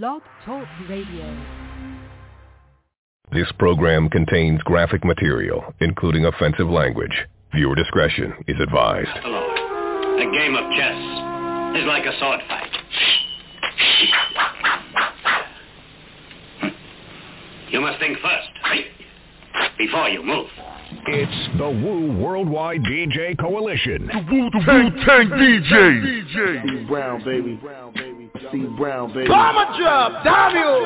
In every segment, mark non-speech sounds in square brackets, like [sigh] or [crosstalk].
Blog Talk Radio. This program contains graphic material, including offensive language. Viewer discretion is advised. Hello. A game of chess is like a sword fight. You must think first, before you move. It's the Wu Worldwide DJ Coalition. The Wu Tang DJ. DJ. Brown, baby. Brown, baby. C Brown, baby. Bomber drop, Daniel.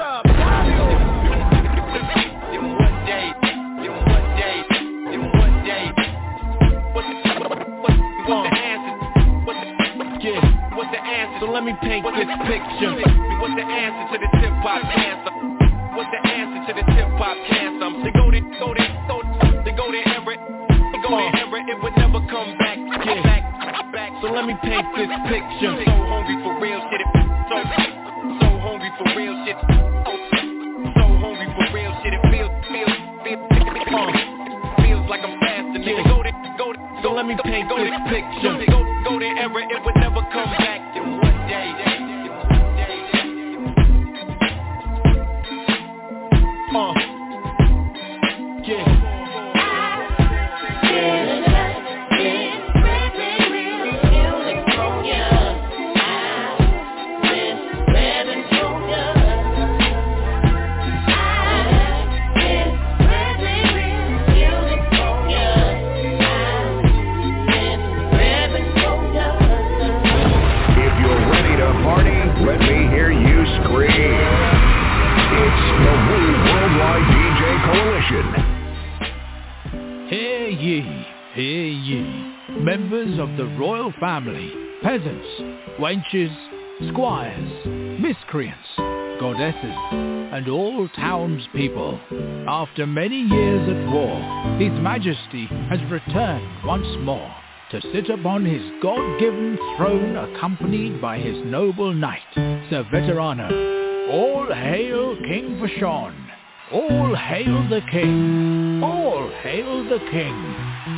So let me paint this picture. What's the answer to the tip hop cancer? What's the answer to the tip hop cancer? They go there, go there, go they go there, Everett. They go there, Everett. It would never come back, yeah. back, back. So let me paint this picture. So hungry for real shit. So, so hungry for real shit. So, hungry for real shit. It feels, feels, feels, feels like I'm fasting. Yeah. Go there, go there. So let me paint this picture. Go, go there, Everett. It would never come back. Members of the royal family, peasants, wenches, squires, miscreants, goddesses, and all townspeople. After many years at war, His Majesty has returned once more to sit upon his God-given throne accompanied by his noble knight, Sir Veterano. All hail King Fashawn! All hail the king! All hail the king!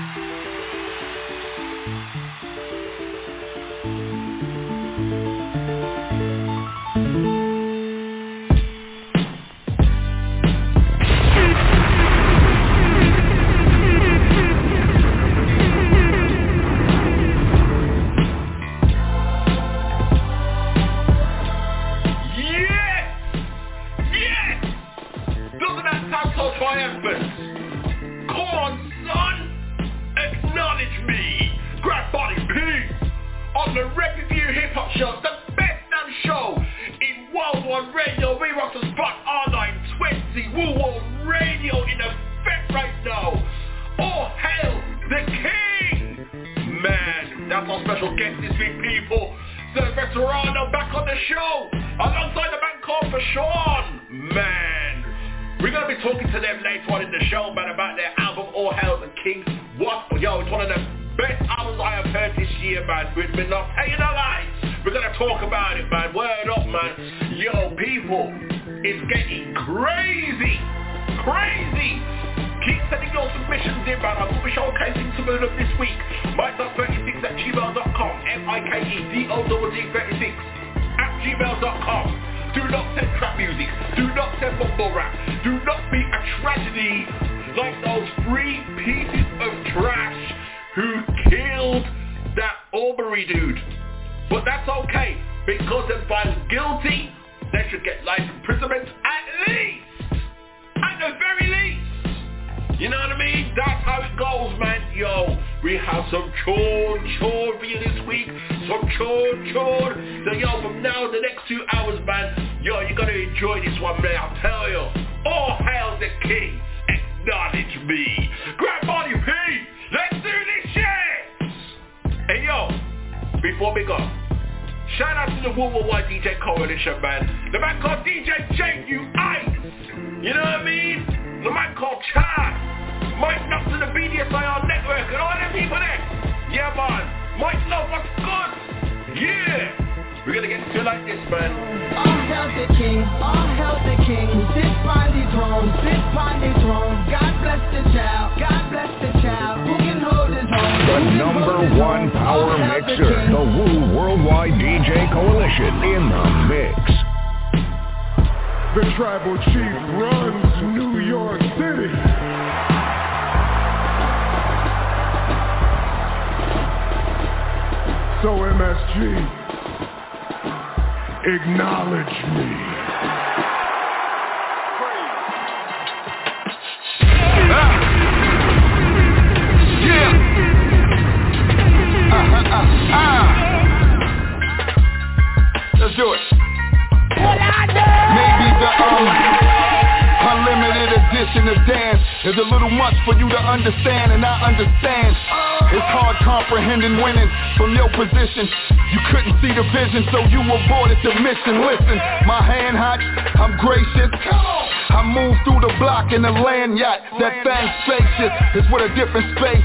Do not send mumble rap. Do not be a tragedy like those three pieces of trash who killed that Aubrey dude. But that's okay, because they're found guilty, they should get life imprisonment at least. At the very least. You know what I mean? That's how it goes, man. Yo, we have some chore, chore for you this week. Some chore, chore. So yo, from now the next two hours, man, yo, you're gonna enjoy this one, man. I'll tell you. All hail the king. Acknowledge me. Grab Body P. Let's do this shit. Hey, yo, before we go, shout out to the Worldwide DJ Coalition, man. The man called DJ J.U.I. You know what I mean? The man called Chad. Mike Nuts and the BDSIR Network and all them people there. Yeah, man. Mike Love, what's good? Yeah. We're gonna get to like this, man. All hail the king, all hail the king who sits by the throne, sits by the throne. God bless the child, God bless the child who can hold his own. The number one power mixer, the Wu Worldwide DJ Coalition in the mix. The tribal chief runs New York City. So MSG, acknowledge me. Let's do it. Maybe the um, unlimited edition of dance is a little much for you to understand, and I understand. It's hard comprehending winning from your position. You couldn't see the vision, so you aborted the mission. Listen, my hand hot, I'm gracious. I move through the block in a land yacht. That thing spacious is with a different space.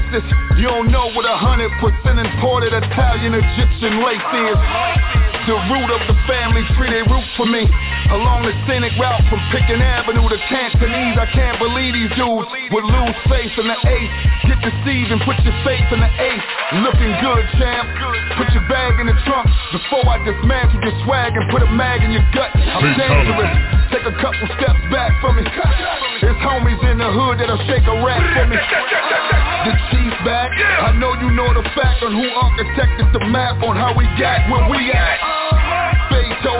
You don't know what a hundred percent imported Italian Egyptian lace is. The root of the family tree, they root for me. Along the scenic route from Picken Avenue to Cantonese, I can't believe these dudes would lose faith in the ace. Get deceived and put your faith in the ace. Looking good, champ. Put your bag in the trunk before I dismantle your swag and put a mag in your gut. I'm dangerous. Take a couple steps back from me. There's homies in the hood that'll shake a rat for me. The chief back. I know you know the fact on who architected the map on how we got where we at.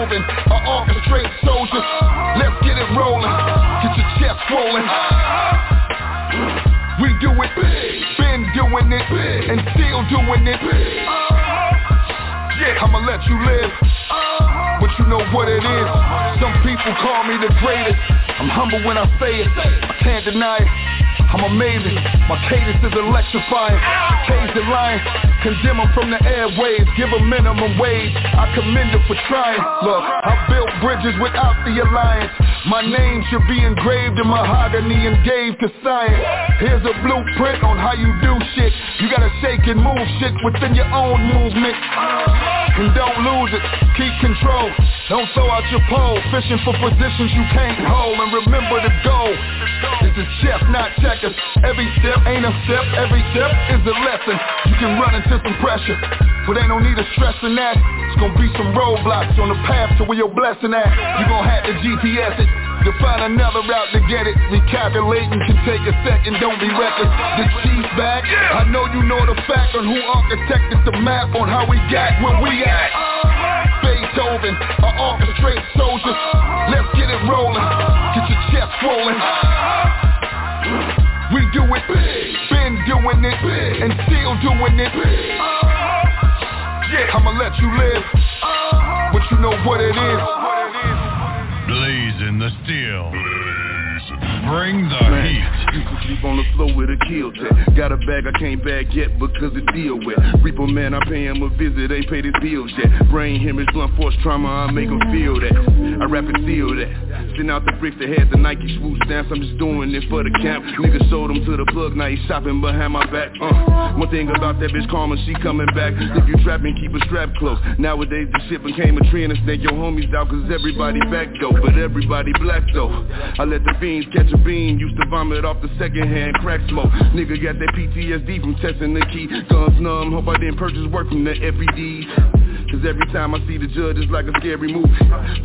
Beethoven, I orchestrate soldiers. Let's get it rolling. Get your chest swollen. We do it been doing it and still doing it. Yeah, I'ma let you live, but you know what it is. Some people call me the greatest. I'm humble when I say it, I can't deny it. I'm amazing, my cadence is electrifying. Cage the lion, condemn him from the airwaves. give him minimum wage. I commend him for trying. Look, I built bridges without the alliance. My name should be engraved in mahogany and gave to science. Here's a blueprint on how you do shit. You gotta shake and move shit within your own movement. And don't lose it, keep control. Don't throw out your pole, fishing for positions you can't hold. And remember the goal. This is chess, not checkers. Every step ain't a step, every step is a lesson. You can run into some pressure, but ain't no need of stressing that. It's gonna be some roadblocks on the path to where your blessing at. You gon' have to GPS it. To find another route to get it Recalculating can take a second, don't be reckless The chief back, I know you know the fact On who architected the map on how we got where we at Beethoven, I orchestrate soldiers Let's get it rolling, get your chest swollen. We do it. Big, been doing it. Big, and still doing it. Big Yeah, I'ma let you live, but you know what it is. Blazing the steel. Bring the heat. Used to sleep on the floor with a kill tech. Got a bag I can't bag yet because the deal wet. Reaper man, I pay him a visit, ain't paid his bills yet. Brain hemorrhage, blunt force trauma, I make him feel that. I rap and seal that. Send out the bricks that had the Nike swoosh stamps. I'm just doing it for the camp. Nigga sold him to the plug, now he shopping behind my back. Uh, one thing about that bitch karma, she coming back. If you trapping, keep a strap close. Nowadays the shit became a trend and snake your homies out cause everybody back though. But everybody black though. I let the fiends catch a beam. Used to vomit off the second hand crack smoke. Nigga got that PTSD from testing the key. Guns numb, hope I didn't purchase work from the FEDs. Cause every time I see the judge it's like a scary movie.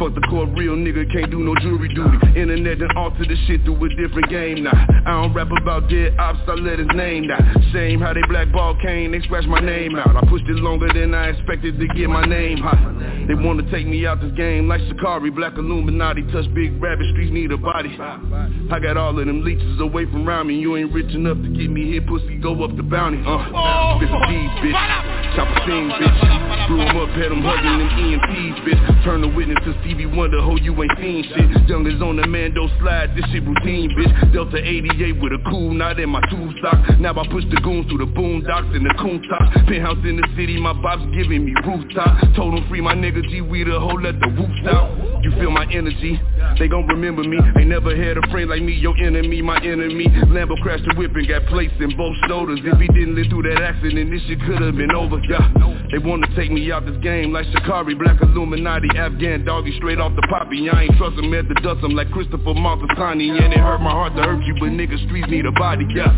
Fuck the court, real nigga can't do no jury duty. Internet and alter the shit through a different game now. I don't rap about dead ops, I let his name down Shame how they blackball Kane, they scratch my name out. I pushed it longer than I expected to get my name hot They wanna take me out this game like Shikari. Black Illuminati, touch big rabbit, streets need a body. I got all of them leeches away from around me. You ain't rich enough to get me here, pussy, go up the bounty Uh, this a D's, bitch Chop a thing, bitch. Grew 'em up, had 'em hugging them EMPs, bitch Turn the witness to Stevie Wonder, ho, you ain't seen shit. Young is on the Mando slide, this shit routine, bitch. Delta 88 with a cool knot in my two socks Now I push the goons through the boondocks and the coon tops Penthouse in the city, my bob's giving me rooftop. Told 'em free my nigga G, we the hoe, let the whoops out You feel my energy, they gon' remember me. Ain't never had a friend like me, your enemy, my enemy. Lambo crashed the whip and got placed in both shoulders. If he didn't live through that accident, this shit could've been over, yeah. They wanna take me out this game like Shikari Black Illuminati, Afghan doggy straight off the poppy I ain't trust him at the dust, I'm like Christopher Moltisanti And it hurt my heart to hurt you, but nigga streets need a body, yeah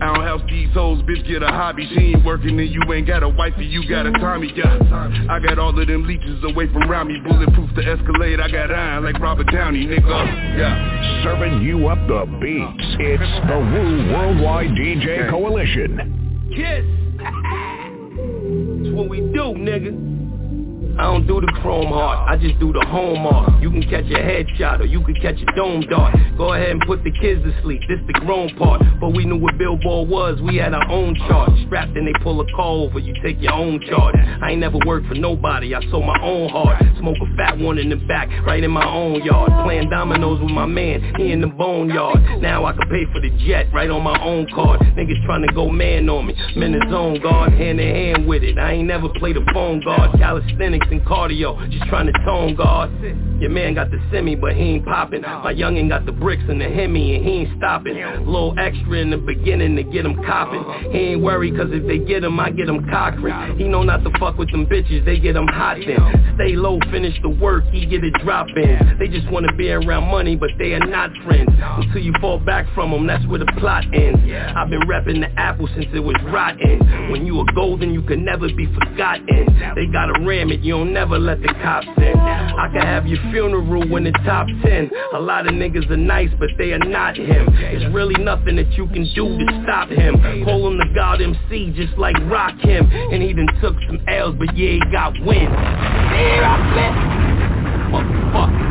I don't house these hoes, bitch, get a hobby. She ain't working and you ain't got a wifey, you got a Tommy, yeah. I got all of them leeches away from around me. Bulletproof the Escalade, I got iron like Robert Downey, nigga. Yeah. Serving you up the beats. It's the Wu Worldwide DJ Coalition. Kiss. [laughs] That's what we do, nigga. I don't do the chrome heart, I just do the home art. You can catch a headshot or you can catch a dome dart. Go ahead and put the kids to sleep, this the grown part. But we knew what Billboard was, we had our own chart. Strapped and they pull a call over, you take your own charge. I ain't never worked for nobody, I sold my own heart. Smoke a fat one in the back, right in my own yard. Playing dominoes with my man, he in the boneyard. Now I can pay for the jet, right on my own card. Niggas trying to go man on me, in the zone guard, hand in hand with it. I ain't never played a phone guard, calisthenics and cardio, just trying to tone guard. Your man got the semi, but he ain't popping. My youngin' got the bricks and the Hemi, and he ain't stopping. Little extra in the beginning to get him copping. He ain't worried, cause if they get him, I get him cockring. He know not to fuck with them bitches, they get him hot then. Stay low, finish the work, he get it drop in. They just wanna be around money, but they are not friends. Until you fall back from them, that's where the plot ends. I've been repping the apple since it was rotten. When you are golden, you can never be forgotten. They gotta ram it, you don't never let the cops in. I can have your funeral in the top 10. A lot of niggas are nice, but they are not him. There's really nothing that you can do to stop him. Call him the God MC, just like Rock him. And he done took some L's, but yeah, he got wins. Here I flip Motherfucker.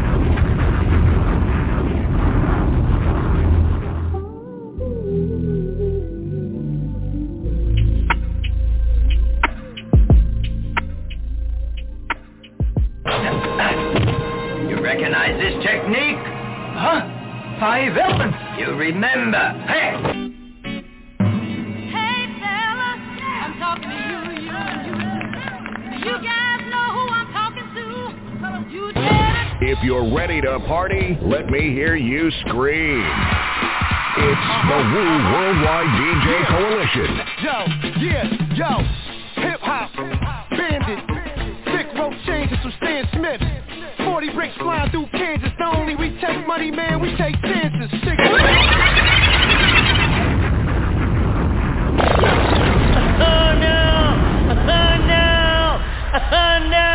Ready to party, let me hear you scream. It's the Wu Worldwide DJ Coalition. Yo, yeah, yo, hip hop, bandit, thick rope changes from Stan Smith. 40 bricks flying through Kansas. Not only we take money, man, we take chances. Sick. Oh no! Oh no! Oh no!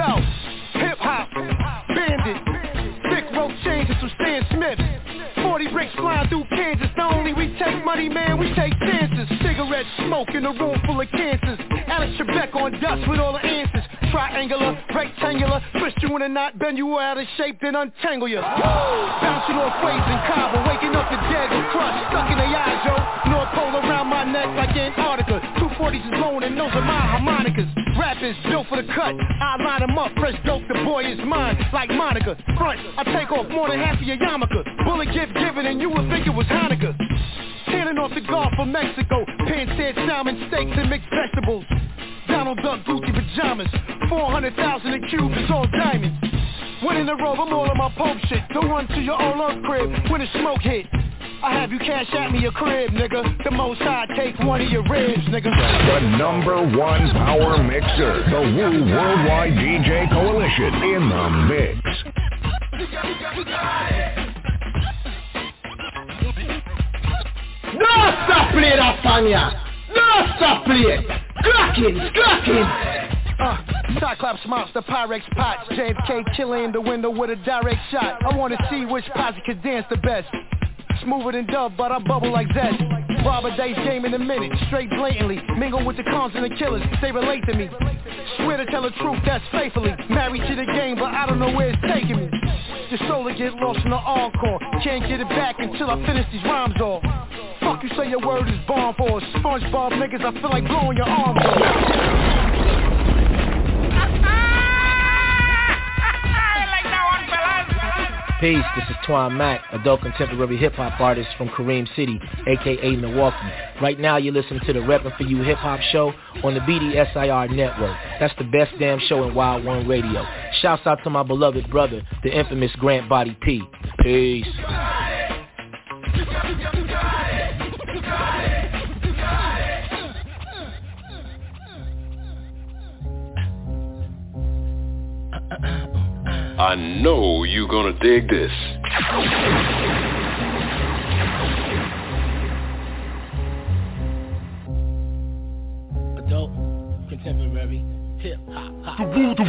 Yo. Hip hop, bandit, thick rope changes from Stan Smith. 40 bricks flying through Kansas. Not only we take money, man, we take chances. Cigarette smoke in a room full of cancers. Alex Trebek on dust with all the answers. Triangular, rectangular, twist you in a knot, bend you out of shape, then untangle you. Bouncing off waves in Cabo, waking up the dead and crushed, stuck in the eye, Joe. North Pole around my neck like Antarctica. 240s is blowing and those are my harmonicas. Rap is built for the cut. I line 'em up, fresh dope, the boy is mine. Like Monica, front, I take off more than half of your yarmulke. Bullet gift given and you would think it was Hanukkah. Standing off the Gulf of Mexico, pan-seared salmon, steaks and mixed vegetables. Donald Duck Gucci pajamas, 400,000 a cube is all diamonds. When in the robe, I'm all on my Pope shit. Don't run to your old love crib when the smoke hit. I have you cash at me your crib, nigga. The most I take one of your ribs, nigga. The number one power mixer, the Wu Worldwide DJ Coalition in the mix. No stop play that song, yeah. No stop play. Clocking, clocking. Uh, Cyclops monster, Pyrex pots James K killing in the window with a direct shot I wanna see which posse could dance the best Smoother than dub, but I bubble like zest Robert Dice game in a minute, straight blatantly. Mingle with the cons and the killers, they relate to me. Swear to tell the truth, that's faithfully. Married to the game, but I don't know where it's taking me. Your soul will get lost in the encore. Can't get it back until I finish these rhymes off. Fuck you say your word is bomb for SpongeBob niggas, I feel like blowing your arms [laughs] off Peace, this is Twan Mack, adult contemporary hip-hop artist from Cream City, aka Milwaukee. Right now you're listening to the Reppin' For You Hip Hop Show on the BDSIR network. That's the best damn show in Wild One Radio. Shouts out to my beloved brother, the infamous Grant Body P. Peace. I know you're gonna dig this.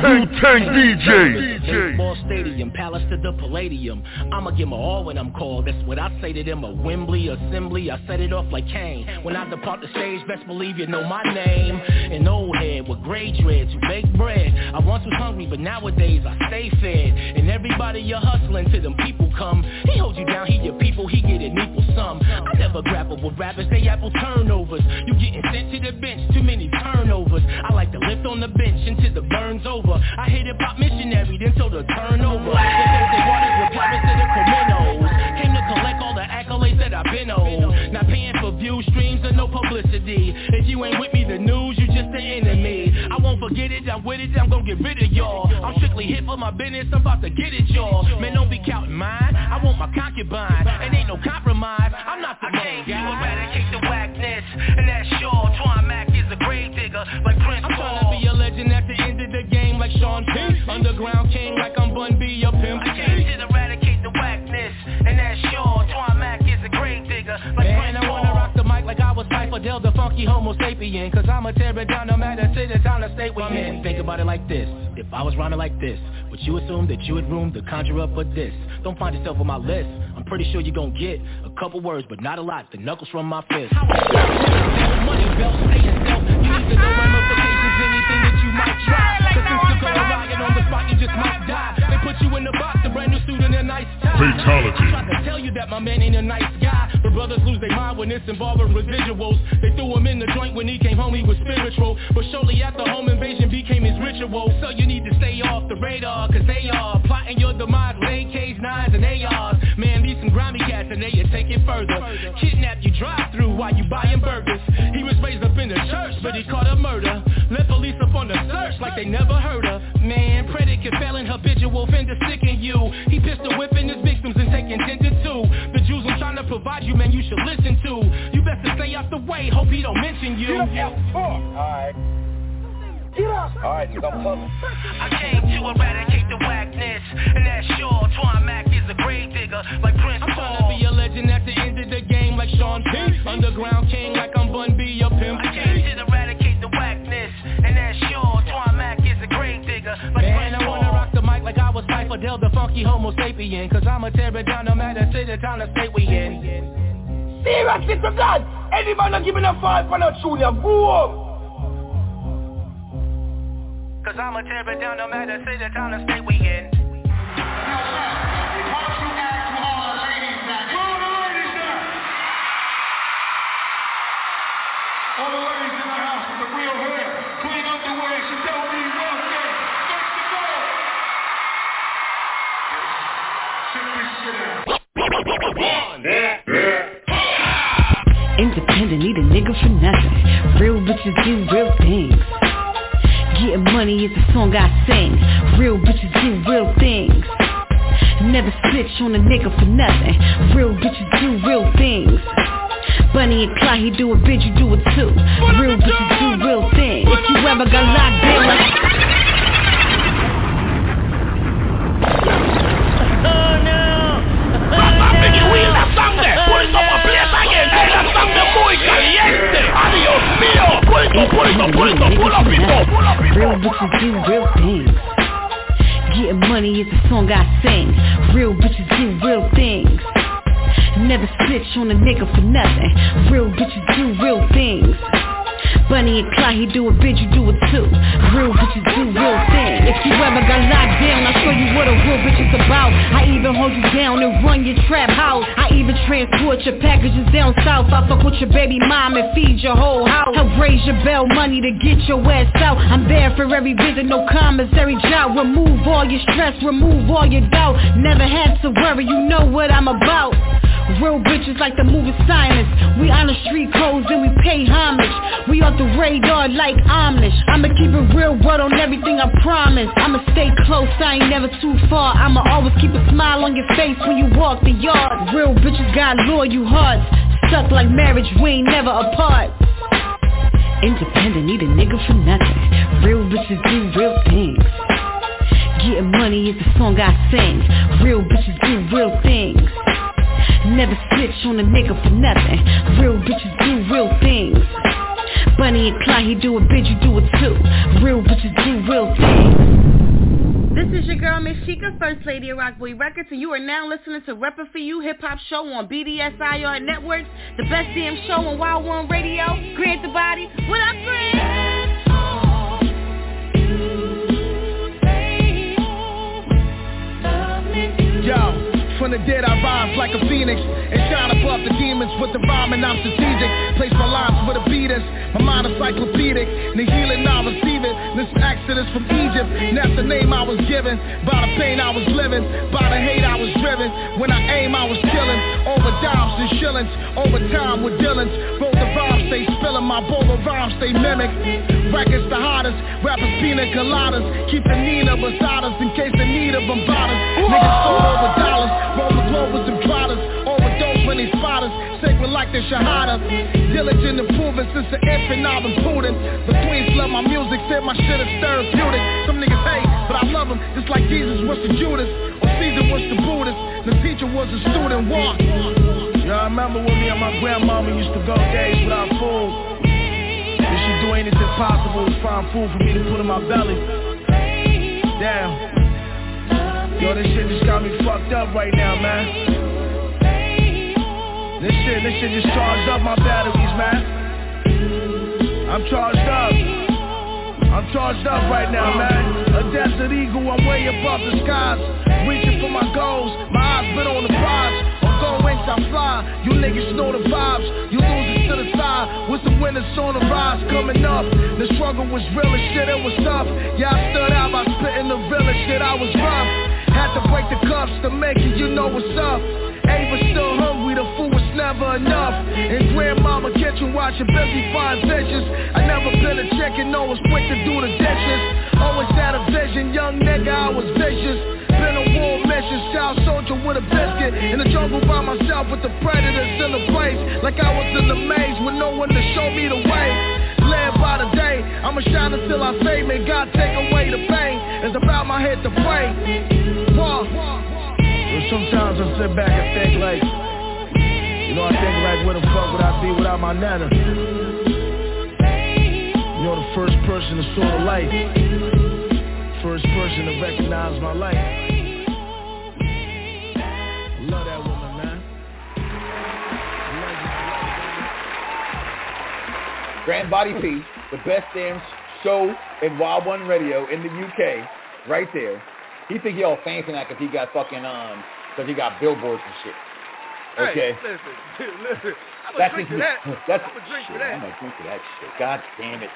Wu-Tang DJ. Baseball stadium, palace to the palladium. I'ma give my all when I'm called. That's what I say to them. A Wembley assembly. I set it off like Kane. When I depart the stage, best believe you know my name. An old head with gray dreads who bake bread. I once was hungry, but nowadays I stay fed. And everybody you're hustling to them people come. He holds you down, he your people, he get an equal sum. I never grapple with rappers, they apple turnovers. You getting sent to the bench, too many turnovers. I like to lift on the bench until the burns over. I hit hip hop missionary, then told her turn over. They said they wanted requirements to the criminals. Came to collect all the accolades that I've been owed. Not paying for view streams or no publicity. If you ain't with me, the news, you just an enemy. I won't forget it, I'm with it, I'm gonna get rid of y'all. I'm strictly hit for my business, I'm about to get it, y'all. Man, don't be counting mine. I want my concubine. It ain't no compromise. I'm not the I came guy. to eradicate the whackness, and that's sure. Twan Mack is a grave digger, like Prince I'm trying to be a legend like Sean P. Underground king, like I'm Bun B, a pimp. I came to eradicate the whackness, and that's sure. Twan Mack is a grave digger, like Man, I wanna rock the mic like I was Cypher Del, the funky homo sapien. Cause I'ma tear it down no matter city, town, or state we in. Think about it like this. If I was rhyming like this, would you assume that you had room to conjure up for this? Don't find yourself on my list. I'm pretty sure you're gonna get a couple words, but not a lot. The knuckles from my fist. Money belt, stay yourself. You need to know ramifications, anything that you might try. Cause since you go a riot on the spot, you just might die. They put you in the box, a brand new suit and a nice tie. Fatality. I tried to tell you that my man ain't a nice guy. But brothers lose their mind when it's involving residuals. They threw him in the joint when he came home, he was spiritual. But shortly after home invasion became his ritual. So you need to stay off the radar, cause they are plotting your demise with AKs, 9s, and ARs. Man, these some grimy cats and they take it further. Kidnap you drive through while you buying burgers. He was raised up in the church, but he caught a murder. Left police up on the search like they never heard her. Man, predicate felon, habitual offender sticking you. He pistol whipping his victims and taking 10 to 2. The Jews I'm trying to provide you, man, you should listen to. You best to stay out the way, hope he don't mention you. Alright. Get up! Alright, I'm coming. I came to eradicate the whackness, and that's sure. Twan Mack is a grave digger, like Prince I'm trying to be a legend at the end of the game, like Sean P. Underground king, like I'm Bun B, a I was Cypher Del, the funky homo sapien. Cause I'ma tear it down no matter city, town, or state we in. Seriously to God! Any man not giving a five for no tune, you go up! Cause I'ma tear it down no matter city, town, or state we in. All the ladies in the house with the real Independent, need a nigga for nothing. Real bitches do real things. Getting money is a song I sing. Real bitches do real things. Never snitch on a nigga for nothing. Real bitches do real things. Bonnie and Clyde, he do it, bitch, you do it too. Real bitches do real things. If you ever got locked down like a nigga for nothing. Real bitches do real things. Bonnie and Clyde, he do it, bitch, you do it too. Real bitches do real things. If you ever got locked down, I'll show you what a real bitch is about. I even hold you down and run your trap house. I even transport your packages down south. I fuck with your baby mom and feed your whole house. Help raise your bell money to get your ass out. I'm there for every visit, no commissary job. Remove all your stress, remove all your doubt. Never had to worry, you know what I'm about. Real bitches like the movie silence. We honor street codes and we pay homage. We off the radar like Omnish. I'ma keep it real word on everything I promise. I'ma stay close, I ain't never too far. I'ma always keep a smile on your face when you walk the yard. Real bitches got loyal hearts. Stuck like marriage, we ain't never apart. Independent, need a nigga for nothing. Real bitches do real things. Getting money is the song I sing. Real bitches do real things. Never snitch on a nigga for nothing. Real bitches do real things. Bonnie and Clyde, he do it, bitch, you do it too. Real bitches do real things. This is your girl Miss Shica, First Lady of Rockboy Records, and you are now listening to Reppin' For You Hip Hop Show on BDSIR Networks, the best damn show on Wild One Radio. Grant the body. What up, Grant? Yo, from the dead I rise like a phoenix And shine above the demons with the rhyme and I'm strategic. Place my lines with a beaters My mind encyclopedic. The healing I receive it. This exodus from Egypt. And that's the name I was given. By the pain I was living. By the hate I was driven. When I aim I was killing. Over dimes and shillings. Over time with dealings. Both the stay spilling My bowl of rhymes stay mimic. Records the hottest Rappers pina coladas. Keep the Nina beside us In case they need a bombardas Niggas sold over dollars Roll the globe with some Overdose when they spot us Sacred like the Shahada. Diligent improving since the infant I've been prudent The queens love my music Said my shit is therapeutic. Some niggas hate But I love them Just like Jesus was the Judas. Or Caesar was the Buddhist The teacher was a student Walk Yeah, I remember when me and my grandmama used to go days without food And she do anything possible to find food for me to put in my belly Damn Yo, this shit just got me fucked up right now, man. This shit, this shit just charged up my batteries, man. I'm charged up. I'm charged up right now, man. A desert eagle, I'm way above the skies. Reaching for my goals, my eyes been on the prize. Go I fly. You niggas know the vibes. You losers to the side. With some winners on the rise coming up. The struggle was real as shit, it was tough. Yeah, I stood out by spitting the realest shit, I was rough. Had to break the cuffs to make it, you know what's up. Ava still hungry, the food was never enough. In grandmama kitchen watching busy fine dishes. I never been a chicken, no was quick to do the dishes. Always had a vision, young nigga, I was vicious. War soldier with a biscuit. In the jungle by myself with the predators in the place. Like I was in the maze with no one to show me the way. Live by the day, I'ma shine until I fade. May God take away the pain. It's about my head to pray. Sometimes I sit back and think like, you know, I think like, where the fuck would I be without my nana? You're the first person to saw the light. First person to recognize my light. Love that woman, man. Grand Body P, the best damn show in Wild One Radio in the UK, right there. He think he all fancy now because he got fucking um, because he got billboards and shit. Okay. Hey, listen, dude, [laughs] listen. I'm That's gonna drink to that. [laughs] that's- I'm gonna drink to shit, that. I'm gonna drink to that shit. God damn it.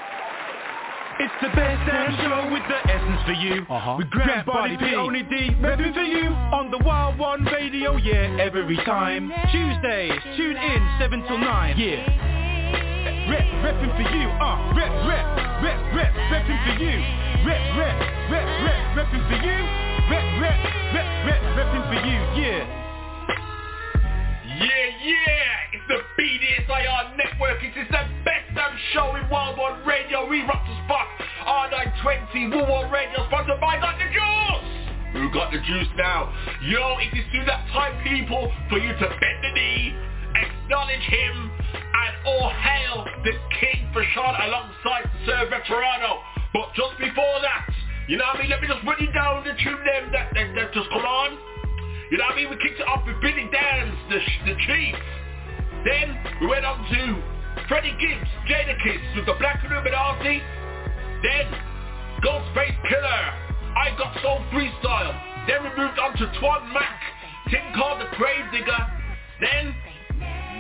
It's the best damn show with the essence for you. Uh-huh. With Grand Body P, only D, repping for you on the Wild One Radio, yeah, every time. Tuesdays, tune in, 7 till 9, yeah. Rep, repping for you, uh, rep, rep, rep, rep, repping for you. Rep, rep, rep, rep, repping for you. Rep, rep, rep, rep, repping for you, yeah. Yeah, yeah, it's the BDSIR network. It is the best damn show in Wild One Radio. We rock the spot. R920, Wu Wall Radio, sponsored by Got the Juice. Who got the juice now? Yo, it is to that time, people, for you to bend the knee, acknowledge him, and all hail the King for Sean alongside Sir Veterano. But just before that, you know what I mean? Let me just run you down the tune them that, that, that just come on. You know what I mean? We kicked it off with Billy Danze, the, the Chief. Then we went on to Freddie Gibbs, Jadakiss with the Black Illuminati. Then Ghostface Killah, I Got Soul Freestyle. Then we moved on to Twan Mack, Tim called the Grave Digger. Then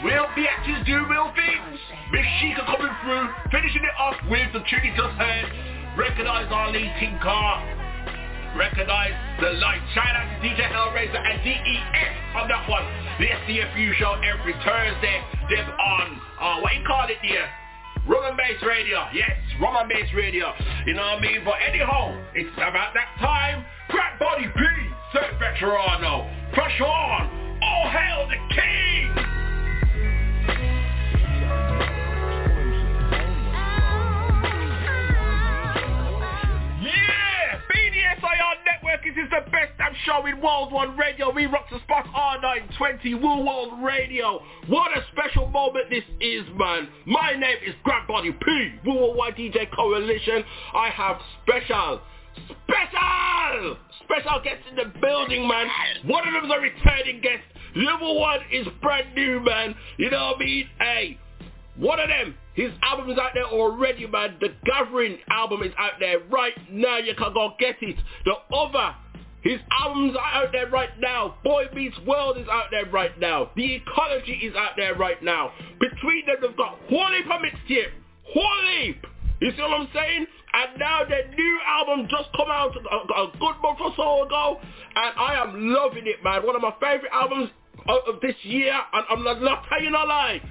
Real BXs do real things. Miss Shica coming through, finishing it off with the tune you just heard. Recognize our lead Tinker. Recognize the light. Shout out to DJ Hellraiser and DES on that one. The SDFU show every Thursday. Dip on, uh, what you call it here? Rum and Bass Radio. Yes, Rum and Bass Radio. You know what I mean? But anyhow, it's about that time. Crack Body P, Sir Veterano. Fresh on. All hail the king. BDSIR Network is is the best damn show in World One Radio. We rock the spot R920 Wu World Radio. What a special moment this is, man. My name is Grab Body P, Woo Worldwide DJ Coalition. I have special, special, special guests in the building, man. One of them is a returning guest. The other one is brand new, man. You know what I mean? Hey, one of them, his album is out there already, man. The Gathering album is out there right now. You can go get it. The other, his albums are out there right now. Boy Meets World is out there right now. The Ecology is out there right now. Between them, they've got Whole Heap mixtape. Whole. You see what I'm saying? And now their new album just come out a, a good month or so ago, and I am loving it, man. One of my favorite albums of, this year, and I'm not, not telling no lie.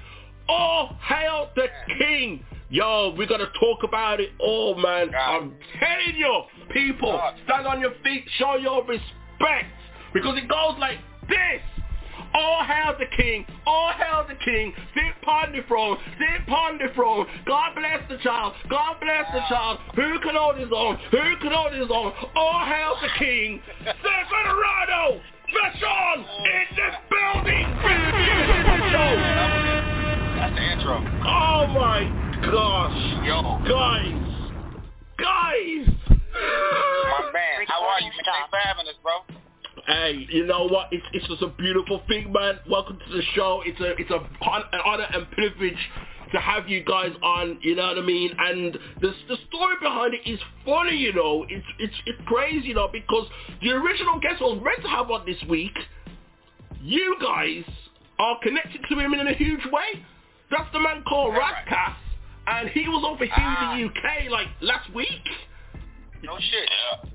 Oh, hail the king. Yo, we're going to talk about it all, man. I'm telling you, people, stand on your feet, show your respect. Because it goes like this. All hail the king, all hail the king, sit upon the throne, sit upon the throne. God bless the child, God bless the child. Who can hold his own, who can hold his own? All hail the king. [laughs] Severado, Fashawn in the building. Intro. Oh my gosh. Yo. Guys. Guys. My man, how are you? Thanks for having us, bro. Hey, you know what? It's it's just a beautiful thing, man. Welcome to the show. It's a it's a an honor and privilege to have you guys on. You know what I mean? And the the story behind it is funny. You know, it's it's it's crazy, you know, because the original guest I was meant to have on this week, you guys are connected to him in a huge way. That's the man called Ras Kass, and he was over here in the UK like last week. No shit.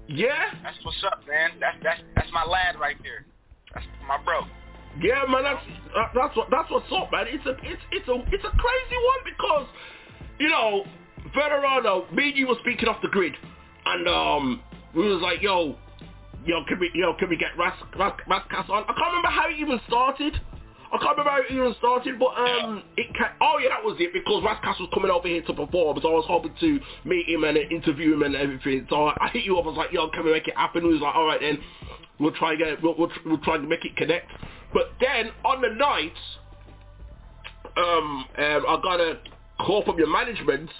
Yeah. That's what's up, man. That's that's that's my lad right there. That's my bro. Yeah, man, that's uh, that's what that's what's up, man. It's a it's it's a it's a crazy one because you know, Veterano, me and you were speaking off the grid, and um, we was like, yo, yo, can we yo can we get Ras Ras Raskas on? I can't remember how it even started. I can't remember how it even started, but um, it ca- oh yeah, that was it because Ras Kass was coming over here to perform, so I was hoping to meet him and interview him and everything. So I, I hit you up, I was like, yo, can we make it happen? He was like, all right then, we'll try and get, we'll, we'll, we'll try and make it connect. But then on the night, um, um, I got a call from your management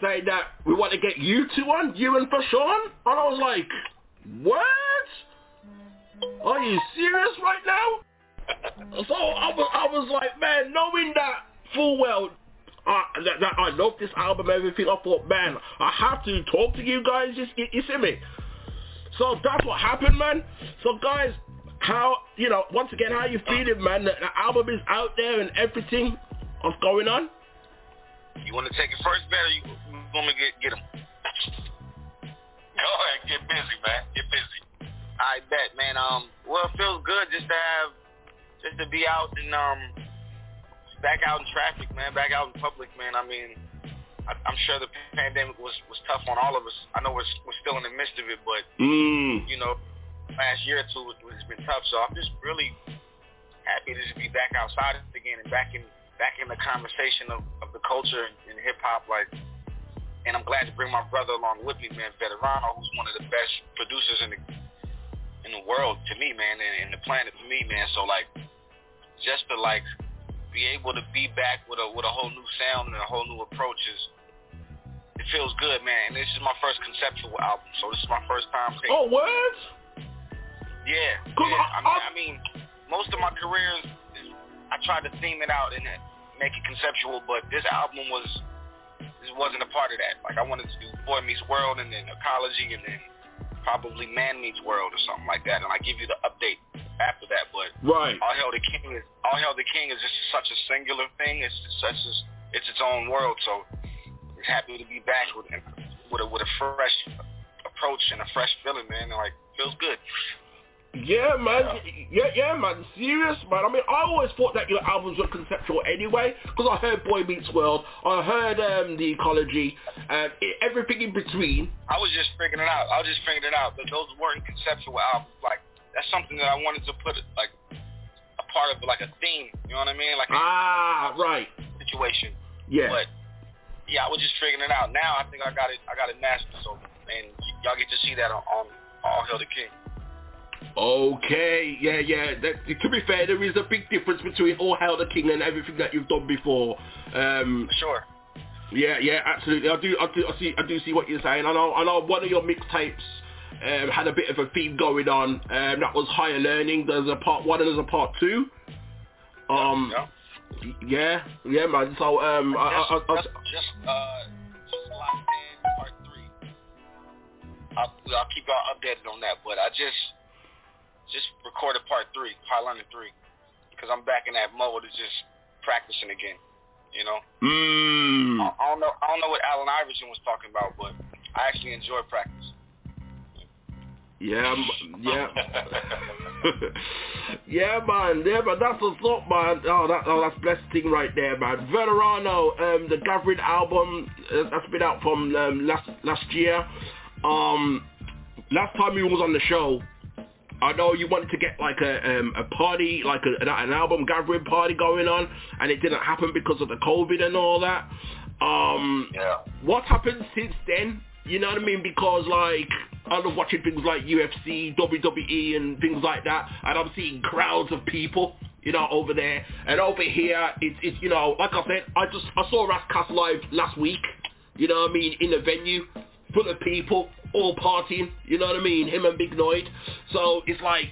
saying that we want to get you two on, you and Fashawn, and I was like, what? Are you serious right now? So I was, I was like, man, knowing that full well, uh, that, that I love this album, everything, I thought, man, I have to talk to you guys, you, you see me? So that's what happened, man. So guys, how, you know, once again, how you feeling, man? The, the album is out there and everything. What's going on? You want to take it first, man, or you, you want me to get, get him? Go ahead, get busy, man. Get busy. I bet, man. Um, well, it feels good just to have, just to be out and um, back out in traffic, man. Back out in public, man. I mean, I, I'm sure the pandemic was was tough on all of us. I know we're we're still in the midst of it, but Mm. you know, last year or two it- it's been tough. So I'm just really happy to just be back outside again and back in back in the conversation of, of the culture and hip hop. Like, and I'm glad to bring my brother along with me, man, Veterano, who's one of the best producers in the in the world to me, man, and, and the planet to me, man. So like, just to like be able to be back with a with a whole new sound and a whole new approach is it feels good, man. And this is my first conceptual album, so this is my first time. Taking, Oh, what? yeah, yeah. I, mean, I mean, most of my careers, I tried to theme it out and make it conceptual, but this album was this wasn't a part of that. Like I wanted to do Boy Meets World and then Ecology and then probably Man Meets World or something like that, and I give you the update after that. But Right. All Hail the King is All Hail the King is just such a singular thing. It's such as it's its own world. So I'm happy to be back with with a, with a fresh approach and a fresh feeling, man. And like feels good. Yeah, man. Yeah, yeah, man. Serious, man. I mean, I always thought that your albums were conceptual anyway, because I heard Boy Meets World, I heard um, The Ecology, and everything in between. I was just figuring it out. I was just figuring it out. But those weren't conceptual albums. Like that's something that I wanted to put like a part of like a theme. You know what I mean? Like a Ah, right. situation. Yeah. But yeah, I was just figuring it out. Now I think I got it. I got it mastered. So and y- y'all get to see that on, on All Hail the King. Okay, yeah, yeah. That, to be fair, there is a big difference between All Hail the King and everything that you've done before. Um, Sure. Yeah, yeah, absolutely. I do, I do, I see, I do see what you're saying. I know, I know. One of your mixtapes um, had a bit of a theme going on. Um, that was higher learning. There's a part one and there's a part two. Um, yeah, yeah, man. So, um, I, I, I, I, Just just uh just locked in part three. I'll, I'll keep y'all updated on that. But I just just recorded part three, Higher Learning three, because I'm back in that mode of just practicing again. You know. Mm. I, I don't know. I don't know what Allen Iverson was talking about, but I actually enjoy practice. Yeah, yeah, [laughs] yeah, man, yeah, man. That's what's up, man. Oh, that, oh, that's blessed thing right there, man. Veterano, um, the Gathering album uh, that's been out from um, last last year. Um, last time you was on the show, I know you wanted to get like a um, a party, like a, an album gathering party going on, and it didn't happen because of the COVID and all that. Um, yeah. What happened since then? You know what I mean? Because like I'm watching things like UFC, WWE, and things like that, and I'm seeing crowds of people. You know, over there and over here, it's it's you know, like I said, I just I saw Ras Kass live last week. You know what I mean? In a venue full of people, all partying. You know what I mean? Him and Big Noyd. So it's like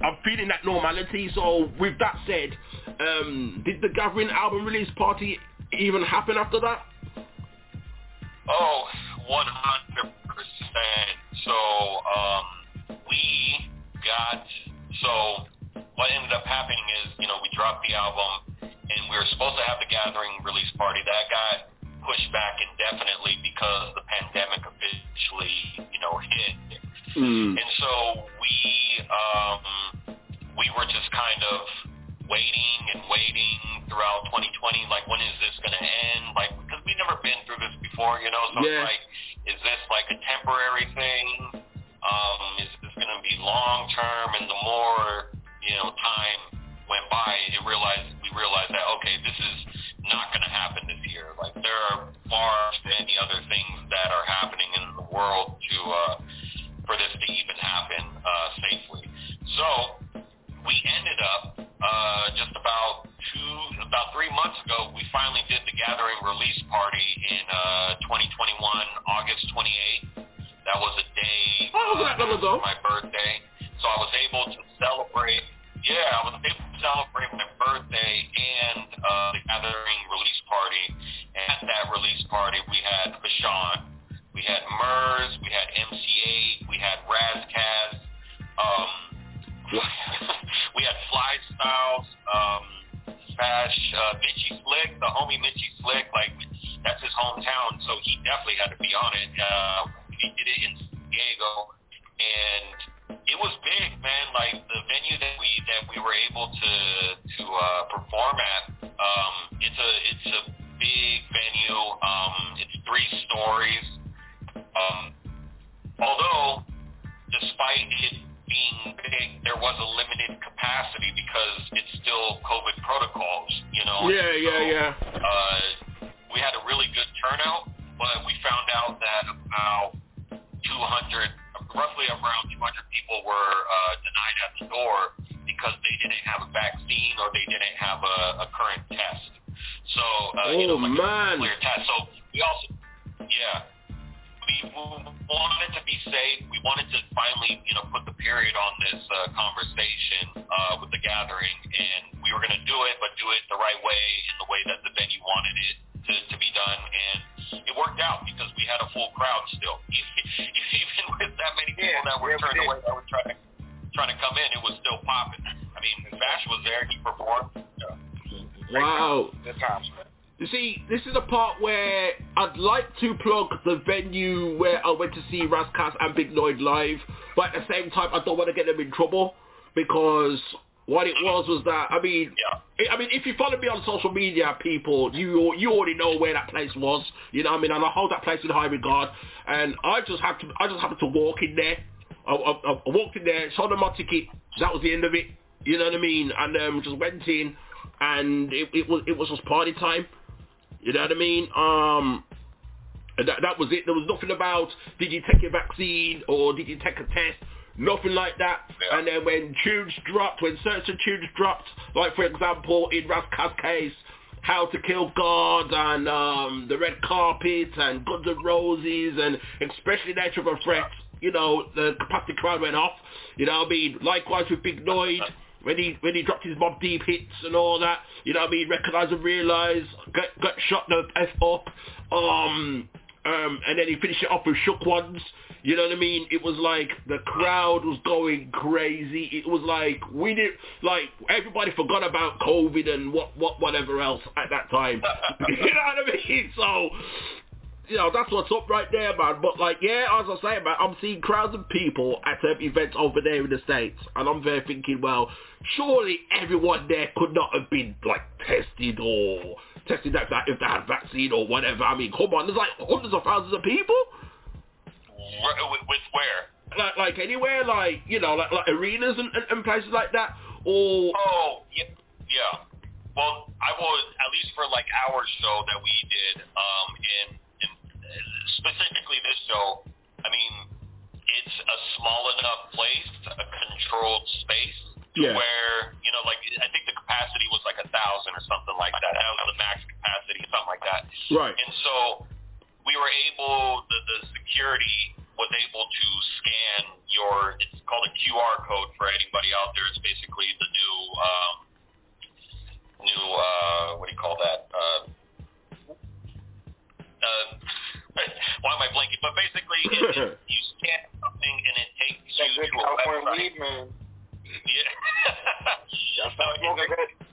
I'm feeling that normality. So with that said, um, did the Gathering album release party even happen after that? Oh, 100%. So, um, we got, so what ended up happening is, you know, we dropped the album and we were supposed to have the Gathering release party. That got pushed back indefinitely because the pandemic officially, you know, hit. And so we, um, we were just kind of waiting and waiting throughout 2020. Like, when is this going to end? Like, because we've never been through this before, you know. So Yeah. it's like, is this like a temporary thing? Um, is this going to be long term? And the more you know time went by, it realized we realized that okay, this is not going to happen this year. Like there are far many other things that are happening in the world to uh, for this to even happen uh, safely. So we ended up uh, just about two, about three months ago, we finally did the Gathering release party in uh, 2021, August 28th. That was a day Oh, that long ago. my birthday, so I was able to celebrate. Yeah, I was able to celebrate my birthday and uh, the Gathering release party. And at that release party, we had Fashawn, we had Murs, we had MC Eiht, we had Ras Kass, um, we had Fly Styles, um, Fash, uh, Mitchy Slick, the homie Mitchy Slick, like that's his hometown, so he definitely had to be on it. Uh, he did it in San Diego, and it was big, man. Like the venue that we that we were able to to uh, perform at, um, it's a it's a big venue. Um, it's three stories. Um, although, despite it being big, there was a limited capacity because it's still COVID protocols, you know. Yeah, yeah, yeah. Uh, we had a really good turnout, but we found out that about 200, roughly around 200 people were uh, denied at the door because they didn't have a vaccine or they didn't have a, a current test. So, uh, you know, Oh, like man. a clear test. So gathering, and we were going to do it, but do it the right way, in the way that the venue wanted it to, to be done, and it worked out because we had a full crowd still, [laughs] even with that many people that were turned away that were trying to trying to come in, it was still popping. I mean, Fash was there, he performed. Yeah. Wow. Good times, man. You see, this is a part where I'd like to plug the venue where I went to see Ras Kass and Big Noyd live, but at the same time, I don't want to get them in trouble because what it was was that I mean, I I mean, if you follow me on social media, people, you you already know where that place was. You know, what I mean, and I hold that place in high regard. And I just have to, I just happened to walk in there. I, I, I walked in there, saw them my ticket. That was the end of it. You know what I mean? And um, just went in, and it, it was it was just party time. You know what I mean? Um, that, that was it. There was nothing about did you take your vaccine or did you take a test? Nothing like that. And then when tunes dropped, when certain tunes dropped, like for example in Ras Kass's case, How to Kill God and um, The Red Carpet and Guns N' Roses and especially Nature of a Threat, you know, the capacity crowd went off. You know what I mean? Likewise with Big Noyd when he when he dropped his Mobb Deep hits and all that, you know what I mean, recognise and realise, got got shot the F up, um um and then he finished it off with Shook Ones. You know what I mean? It was like the crowd was going crazy. It was like we did like everybody forgot about COVID and what what whatever else at that time. [laughs] you know what I mean? So you know, that's what's up right there, man. But like, yeah, as I say, man, I'm seeing crowds of people at um, events over there in the States, and I'm there thinking, well, surely everyone there could not have been like tested or tested that, that if they had vaccine or whatever. I mean, come on, there's like hundreds of thousands of people. With, with where? Like, like anywhere, like you know, like, like arenas and, and, and places like that, or Oh, yeah, yeah. Well, I was at least for like our show that we did, um, in, in specifically this show. I mean, it's a small enough place, a controlled space, Yeah. where you know, like I think the capacity was like a thousand or something like that. That was the max capacity, something like that. Right. And so we were able, the, the security was able to scan your, it's called a QR code for anybody out there. It's basically the new, um, new, uh, what do you call that? Uh, uh, [laughs] why am I blanking? But basically, it, it, [laughs] you scan something and it takes you to a website. [laughs] Yeah. no, it-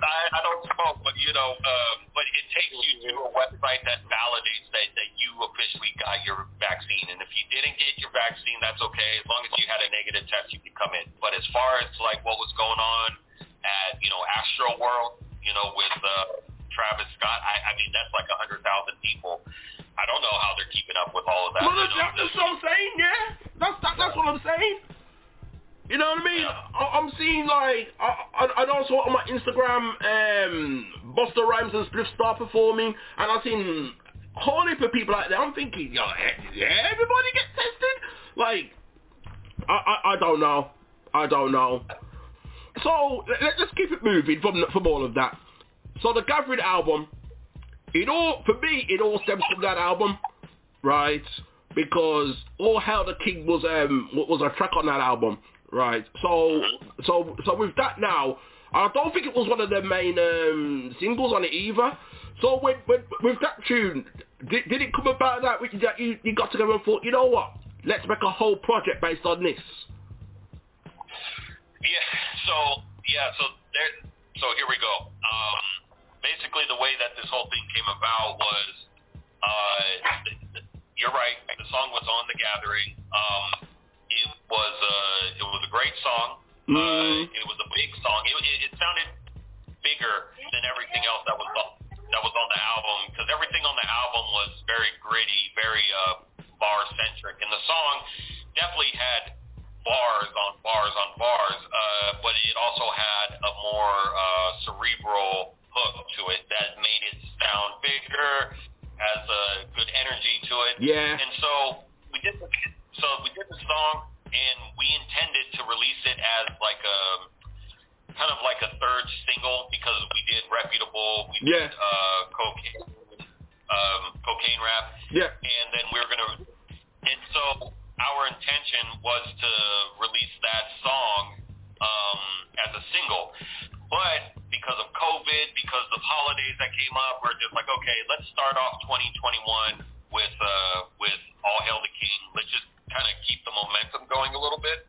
I, I don't smoke, but you know, um, but it takes you to a website that validates that, that you officially got your vaccine. And if you didn't get your vaccine, that's okay. As long as you had a negative test, you could come in. But as far as like what was going on at you know Astroworld, you know, with uh, Travis Scott, I, I mean that's like a hundred thousand people. I don't know how they're keeping up with all of that. Well, that's, that's what I'm saying, yeah. That's that, that's what I'm saying. You know what I mean? I, I'm seeing like, I, I, and also on my Instagram, um, Busta Rhymes and Spliff Star performing, and I've seen a whole heap of people out there. I'm thinking, yo, eh, everybody get tested? Like, I, I, I don't know. I don't know. So let, let's keep it moving from from all of that. So the Gathering album, it all for me, it all stems from that album, right? Because All Hail the King was um was a track on that album, right? So so so with that now, I don't think it was one of the main um, singles on it either. So when, when with that tune, did, did it come about that that you, you got together and thought, you know what, let's make a whole project based on this? Yeah. So yeah. So there. So here we go. Um, basically, the way that this whole thing came about was, uh, [laughs] you're right. The song was on the Gathering. Um, it was a it was a great song. Uh, it was a big song. It, it, it sounded bigger than everything else that was on, that was on the album because everything on the album was very gritty, very uh, bar centric, and the song definitely had bars on bars on bars, uh, but it also had a more uh, cerebral hook to it that made it sound bigger, has a good energy to it. Yeah. And so we did so we did the song, and we intended to release it as like a kind of like a third single because we did reputable, we Yeah. did uh, cocaine, um, cocaine rap, Yeah. and then we were gonna, and so our intention was to release that song um, as a single, but because of COVID, because of holidays that came up, we're just like, okay, let's start off 2021 with uh, with All Hail the King. Let's just kind of keep the momentum going a little bit.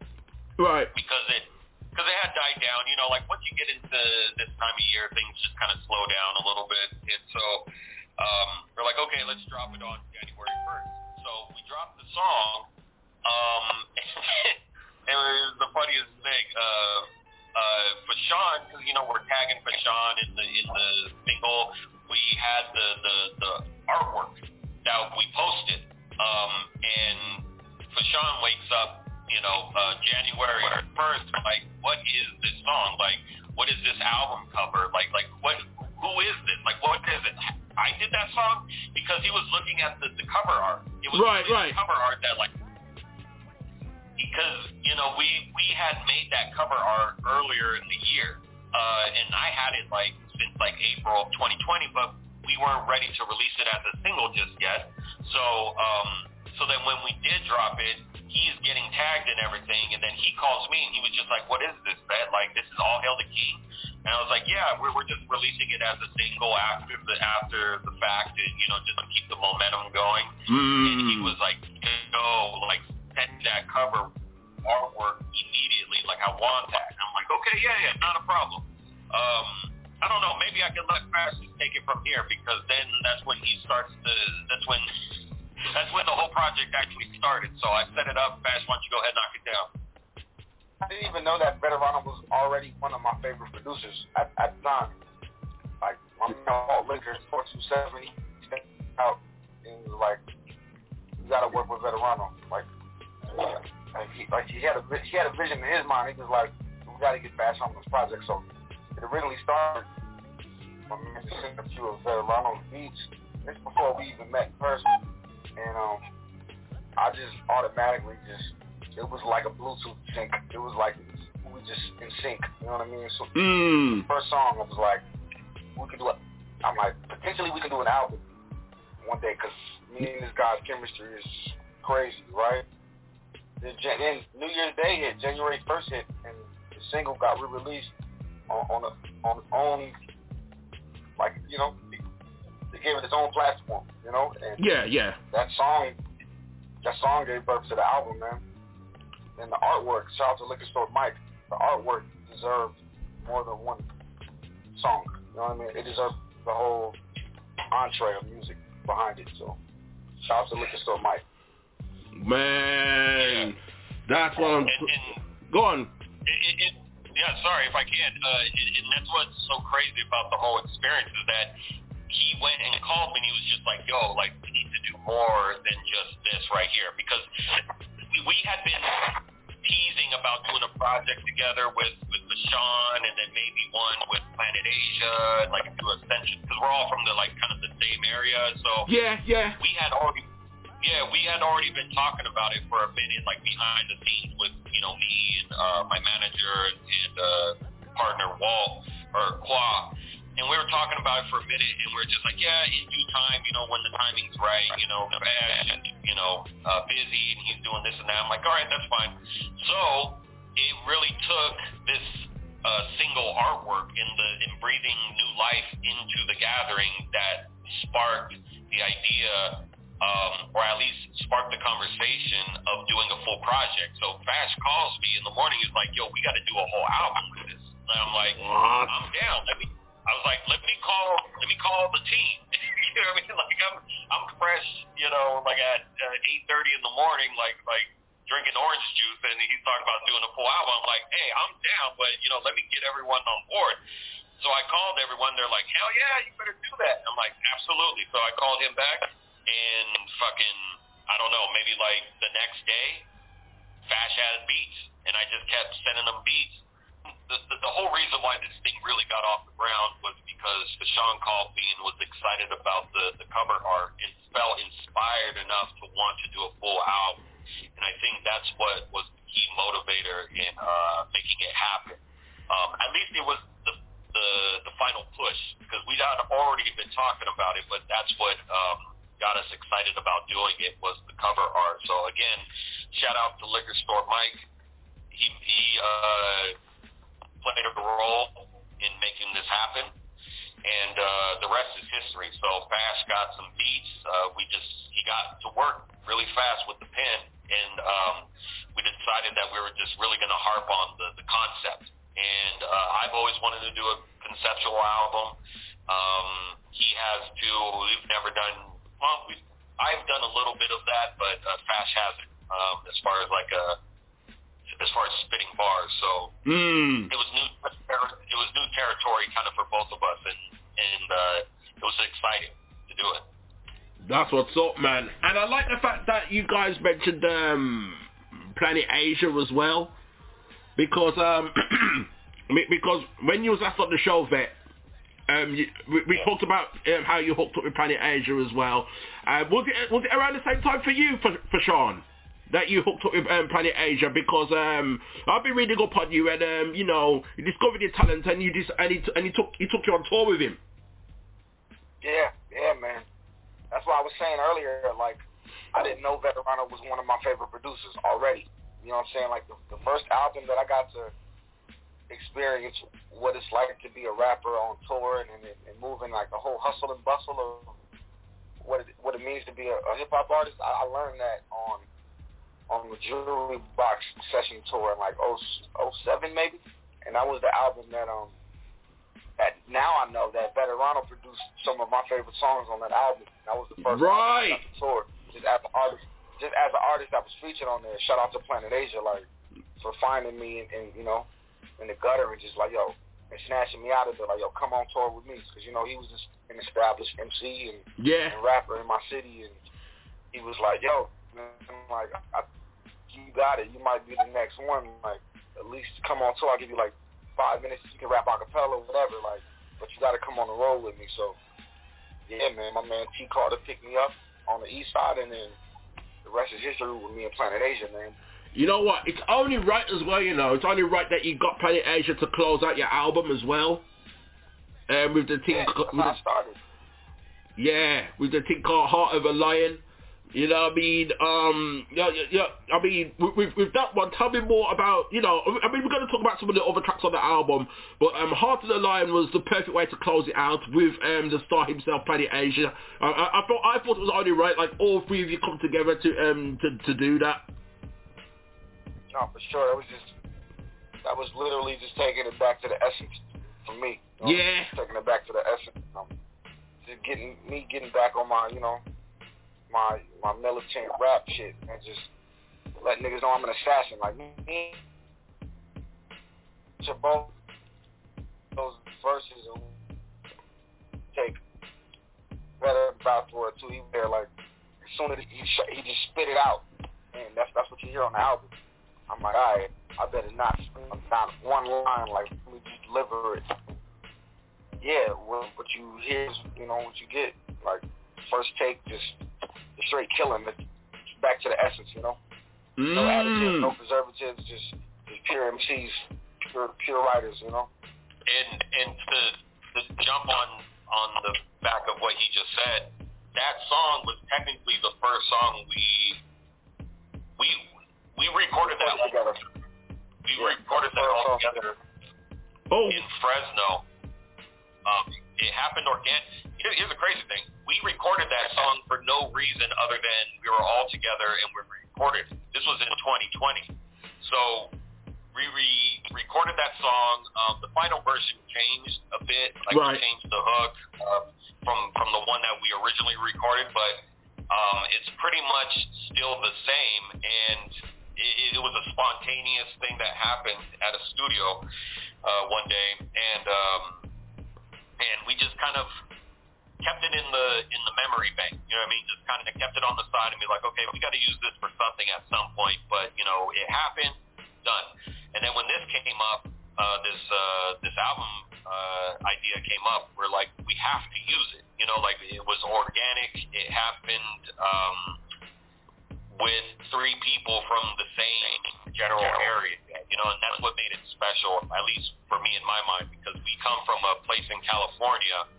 Right. Because it because it had died down. You know, like once you get into this time of year, things just kind of slow down a little bit, and so um, we're like, okay, let's drop it on January first. So we dropped the song. Um, [laughs] it was the funniest thing. Uh, uh, Fashawn, because you know we're tagging for Sean in the in the single. We had the the, the artwork that we posted, um, and Fashawn wakes up, you know, uh, January first. Like, what is this song? Like, what is this album cover? Like, like what? Who is this? Like, what is it? I did that song because he was looking at the, the cover art. It was Right, right. the cover art that like because you know we we had made that cover art earlier in the year, uh, and I had it like since like April of 2020, but we weren't ready to release it as a single just yet. So um, so then when we did drop it, he's getting tagged and everything, and then he calls me and he was just like, "What is this, man? Like this is all Hail the King." And I was like, "Yeah, we're we're just releasing it as a single after the after the fact, and you know just to keep the momentum going." And he was like, "No, like send that cover artwork immediately. Like I want that." And I'm like, "Okay, yeah, yeah, not a problem." Um, I don't know. Maybe I can let just take it from here because then that's when he starts to. That's when. That's when the whole project actually started. So I set it up. Fast, why don't you go ahead and knock it down? I didn't even know that Veterano was already one of my favorite producers at, at the time. Like, my man Walt Liquor, 4270, stepped out and was like, you gotta work with Veterano. Like, like he, like he had a he had a vision in his mind. He was like, we gotta get Fash on this project. So it originally started. My man sent a few of Veterano's beats. This before we even met in person, and um, I just automatically just it was like a Bluetooth sync. It was like we were just in sync. You know what I mean? So Mm. first song, I was like, we could do it. I'm like, potentially we can do an album one day because me and this guy's chemistry is crazy, right? Then, then New Year's Day hit, January 1st hit, and the single got re-released on on, a, on own, like you know, they gave it its own platform, you know. And Yeah, yeah. that song, that song gave birth to the album, man. And the artwork, shout out to Liquor Store Mike. The artwork deserved more than one song. You know what I mean? It deserved the whole entree of music behind it. So, shout out to Liquor Store Mike. Man, that's what I'm. Go on. It, it, it, yeah, sorry if I can. Uh, it, and that's what's so crazy about the whole experience is that he went and called me and he was just like, yo, like, we need to do more than just this right here. Because we, had been teasing about doing a project together with, with Fashawn and then maybe one with Planet Asia and like do Ascension because we're all from the like kind of the same area. So Yeah, yeah. we had already yeah, we had already been talking about it for a minute, like behind the scenes with, you know, me and uh, my manager and, and uh, partner Walt or Qua. And we were talking about it for a minute, and we are just like, yeah, in due time, you know, when the timing's right, you know, Fash you know, uh, busy and he's doing this and that. I'm like, all right, that's fine. So it really took this uh, single artwork in the in breathing new life into the gathering that sparked the idea um, or at least sparked the conversation of doing a full project. So Fash calls me in the morning. He's like, "Yo, we got to do a whole album with this." And I'm like, "I'm down." Let me. I was like, "Let me call. Let me call the team." [laughs] you know what I mean? Like I'm, I'm fresh. You know, like at uh, 8:30 in the morning, like like drinking orange juice, and he's talking about doing a full album. I'm like, "Hey, I'm down, but you know, let me get everyone on board." So I called everyone. They're like, "Hell yeah, you better do that." I'm like, "Absolutely." So I called him back and fucking I don't know, maybe like the next day, Fash had beats, and I just kept sending them beats. The, the, the whole reason why this thing really got off the ground was because Sean and was excited about the, the cover art and felt inspired enough to want to do a full album. And I think that's what was the key motivator in uh, making it happen. Um, at least it was the, the, the final push because we had already been talking about it, but that's what um, got us excited about doing it was the cover art. So again, shout out to Liquor Store Mike. He, he uh, played a role in making this happen, and uh, the rest is history. So Fash got some beats. Uh, we just he got to work really fast with the pen, and um, we decided that we were just really going to harp on the, the concept. And uh, I've always wanted to do a conceptual album. Um, he has too. We've never done. Well, we I've done a little bit of that, but uh, Fash hasn't. Um, as far as like a as far as spitting bars, so Mm. it was new. It was new territory, kind of for both of us, and and uh, it was exciting to do it. That's what's up, man. And I like the fact that you guys mentioned um, Planet Asia as well, because um, [clears throat] because when you was asked on the show, vet, um, you, we, we talked about um, how you hooked up with Planet Asia as well. Uh, was it was it around the same time for you, for, for Sean? That you hooked up with um, Planet Asia because um, I've been reading up on you and um, you know you discovered your talent and you just and he, t- and he took he took you on tour with him. Yeah, yeah, man. That's why I was saying earlier, like, I didn't know Veterano was one of my favorite producers already. You know what I'm saying? Like, the, the first album that I got to experience what it's like to be a rapper on tour and, and, and moving, like, the whole hustle and bustle of what it, what it means to be a, a hip-hop artist, I, I learned that on on the Jewelry Box session tour in, like, 07 maybe. And that was the album that, um, that now I know that Veterano produced some of my favorite songs on that album. That was the first Right. album I. Just as an artist, just as an artist that was featured on there. Shout out to Planet Asia, like for finding me and, and you know in the gutter and just like yo and snatching me out of there. Like yo, come on tour with me because you know he was just an established MC and, Yeah. and rapper in my city, and he was like yo, like I, you got it. You might be the next one. Like at least come on tour. I'll give you like five minutes. You can rap a cappella whatever. Like, but you got to come on the road with me. So, yeah, man, my man T Carter picked me up on the east side, and then the rest is history with me and Planet Asia, man. You know what? It's only right as well, you know. It's only right that you got Planet Asia to close out your album as well. Um, with the thing, Yeah, with the, started. yeah, with the thing called Heart of a Lion. You know, I mean, um, yeah, yeah, yeah. I mean, with, with, that one, tell me more about, you know, I mean, we're going to talk about some of the other tracks on the album, but um, Heart of the Lion was the perfect way to close it out with um, the star himself, Planet Asia. I, I, I thought, I thought it was only right, like all three of you come together to um to, to do that. No, for sure. That was just that was literally just taking it back to the essence for me. you know? Yeah. Just taking it back to the essence. Um, just getting me getting back on my, you know, my my militant rap shit and just let niggas know I'm an assassin. Like me, both those verses and take better about for too. He there like as soon as he sh- he just spit it out, and that's that's what you hear on the album. I'm like, all right, I better not not one line. Like let me just deliver it. Yeah, what, what you hear is you know what you get. Like first take, just straight killing. It's back to the essence, you know. No additives, no preservatives, just just pure MCs, pure pure writers, you know. And and to, to jump on on the back of what he just said, that song was technically the first song we we we recorded that together. We recorded that all together oh. in Fresno. Um, it happened organic. Here, here's the crazy thing: we recorded that song for no reason other than we were all together and we recorded. This was in 2020, so we re-recorded that song. Um, the final version changed a bit, like Right. we changed the hook uh, from from the one that we originally recorded, but um, it's pretty much still the same. And it, it was a spontaneous thing that happened at a studio uh, one day, and um, and we just kind of kept it in the in the memory bank. You know what I mean? Just kind of kept it on the side and be like, okay, we got to use this for something at some point. But you know, it happened, done. And then when this came up, uh, this uh, this album uh, idea came up, we're like, we have to use it. You know, like it was organic. It happened um, with three people from the same general area. You know, and that's what made it special, at least for me in my mind, because we come from a place in California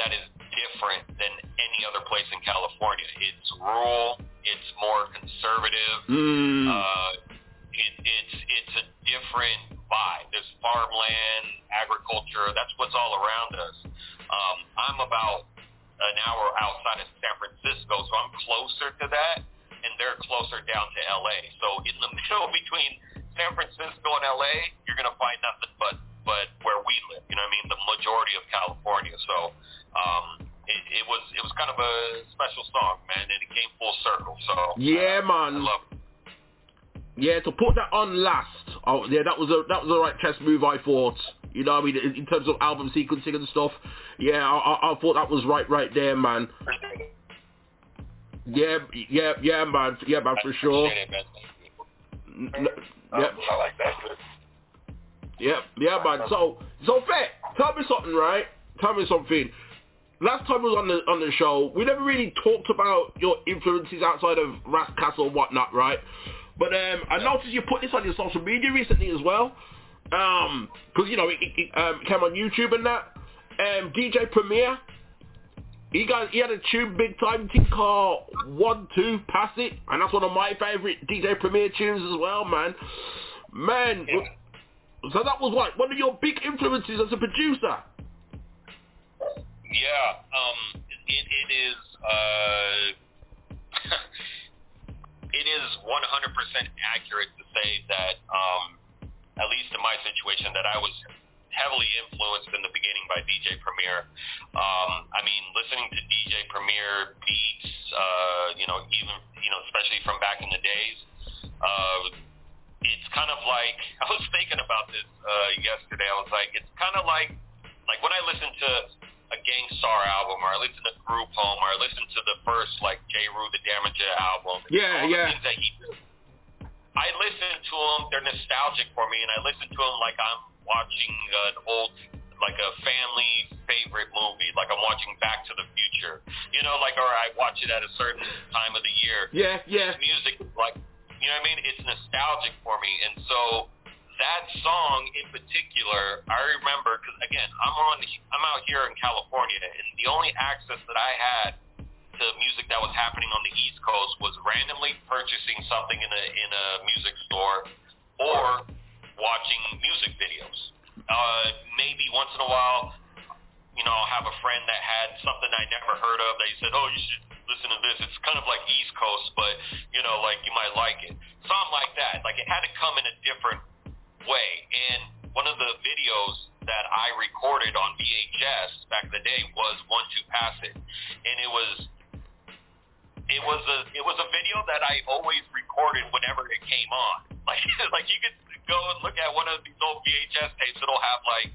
that is different than any other place in California. It's rural. It's more conservative. Mm. Uh, it, it's it's a different vibe. There's farmland, agriculture. That's what's all around us. Um, I'm about an hour outside of San Francisco, so I'm closer to that. And and they're closer down to LA. So in the [laughs] middle between San Francisco and LA, you're gonna find nothing but but where we live. You know what I mean? The majority of California. So um, it, it was it was kind of a special song, man, and it came full circle. So Yeah, uh, man. I love it. Yeah, to put that on last. Oh, yeah, that was a that was the right chess move. I thought. You know, what I mean, in, terms of album sequencing and stuff. Yeah, I, I, I thought that was right, right there, man. Yeah, yeah, yeah, man, yeah, man, for sure. N- Yeah, I like that. yeah, yeah, man. So, so fair. Tell me something, right? Tell me something. Last time we was on the on the show, we never really talked about your influences outside of Ras Castle and whatnot, right? But um, I noticed you put this on your social media recently as well, um, because you know it, it, it um, came on YouTube and that. Um, DJ Premier, he got he had a tune big time thing called One Two Pass It, and that's one of my favorite DJ Premier tunes as well, man. Man, so that was like one of your big influences as a producer. Yeah, um, it, it is. Uh, [laughs] it is 100% accurate to say that, um, at least in my situation, that I was heavily influenced in the beginning by DJ Premier. Um, I mean, listening to DJ Premier beats, uh, you know, even you know, especially from back in the days. Uh, it's kind of like [laughs] I was thinking about this uh, yesterday. I was like, it's kind of like like when I listen to a Gang Starr album, or I listen to Group Home, or I listen to the first like Jeru the Damaja album. Yeah, all the yeah. things that he did. I listen to them; they're nostalgic for me, and I listen to them like I'm watching an old, like a family favorite movie, like I'm watching Back to the Future. You know, like or I watch it at a certain time of the year. Yeah, yeah. This music, like, you know what I mean? It's nostalgic for me, and so that song in particular, I remember because again, I'm on, I'm out here in California, and the only access that I had to music that was happening on the East Coast was randomly purchasing something in a in a music store or watching music videos. Uh, maybe once in a while, you know, I'll have a friend that had something I never heard of he said, oh, you should listen to this. It's kind of like East Coast, but, you know, like you might like it. Something like that. Like it had to come in a different way. And one of the videos that I recorded on VHS back in the day was One Two Pass It. And it was it was a it was a video that I always recorded whenever it came on. [laughs] Like like you could go and look at one of these old VHS tapes. It'll have like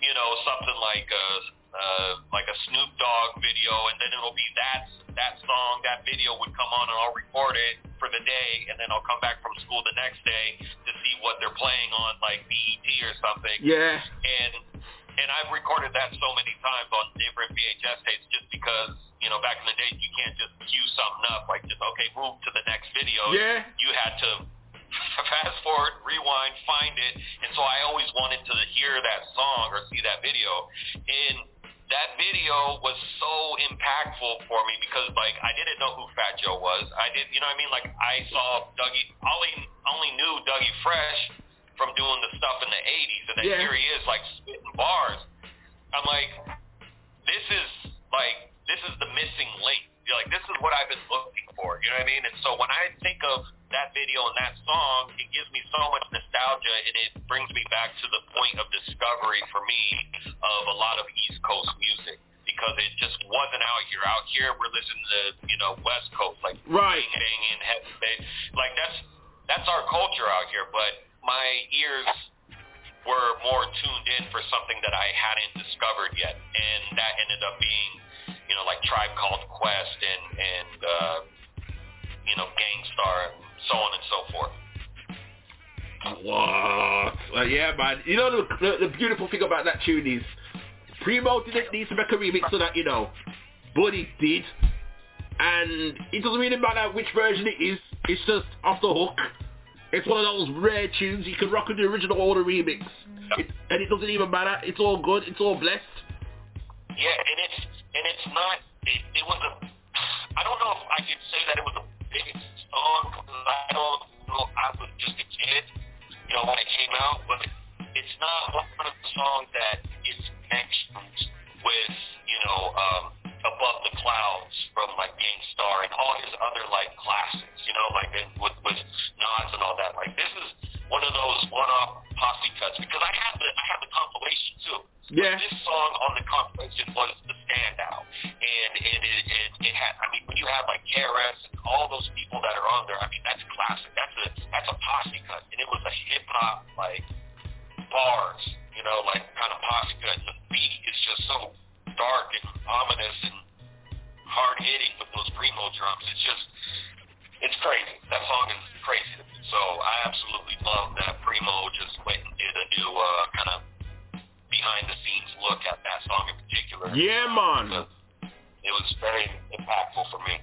you know something like a uh, like a Snoop Dogg video, and then it'll be that that song, that video would come on, and I'll record it for the day, and then I'll come back from school the next day to see what they're playing on like BET or something. Yeah. And and I've recorded that so many times on different VHS tapes just because, you know, back in the day you can't just cue something up like just okay, move to the next video. Yeah. You had to [laughs] fast forward, rewind, find it, and so I always wanted to hear that song or see that video. And that video was so impactful for me because like I didn't know who Fat Joe was. I did, you know what I mean? Like I saw Dougie, only only knew Dougie Fresh from doing the stuff in the 80s, and then Yeah. here he is like spitting bars. I'm like, this is like this is the missing link. You're like, this is what I've been looking for. You know what I mean? And so when I think of that video and that song, it gives me so much nostalgia, and it brings me back to the point of discovery for me of a lot of East Coast music because it just wasn't out here. Out here, we're listening to you know West Coast like Right. bang banging, heavy bass. Like that's that's our culture out here. But my ears were more tuned in for something that I hadn't discovered yet, and that ended up being, you know, like Tribe Called Quest and and uh, you know Gang Starr and so on and so forth. What? Well, yeah, man. You know the, the the beautiful thing about that tune is Primo didn't need to make a remix of that, you know, but he did, and it doesn't really matter which version it is. It's just off the hook. It's one of those rare tunes you can rock with the original or the remix, it, and it doesn't even matter. It's all good. It's all blessed. Yeah, and it's and it's not. It, it was a. I don't know if I could say that it was a big song. 'cause I don't know. I was just a kid, you know, when it came out, but it's not one of the songs that is connections with, you know, um, Above the Clouds from like Gang Starr and all his other like classics, you know, like with with nods and all that. Like this is one of those one-off posse cuts because I have the I have the compilation too. Yeah. But this song on the compilation was the standout, and it it, it, it had. I mean, when you have like KRS and all those people that are on there, I mean, that's classic. That's a that's a posse cut, and it was a hip hop like bars, you know, like kind of posse cut. The beat is just so dark and ominous and hard hitting with those primo drums. It's just it's crazy. That song is crazy. So I absolutely love that Primo just went and did a new uh, kind of behind the scenes look at that song in particular. Yeah, man. It was very impactful for me.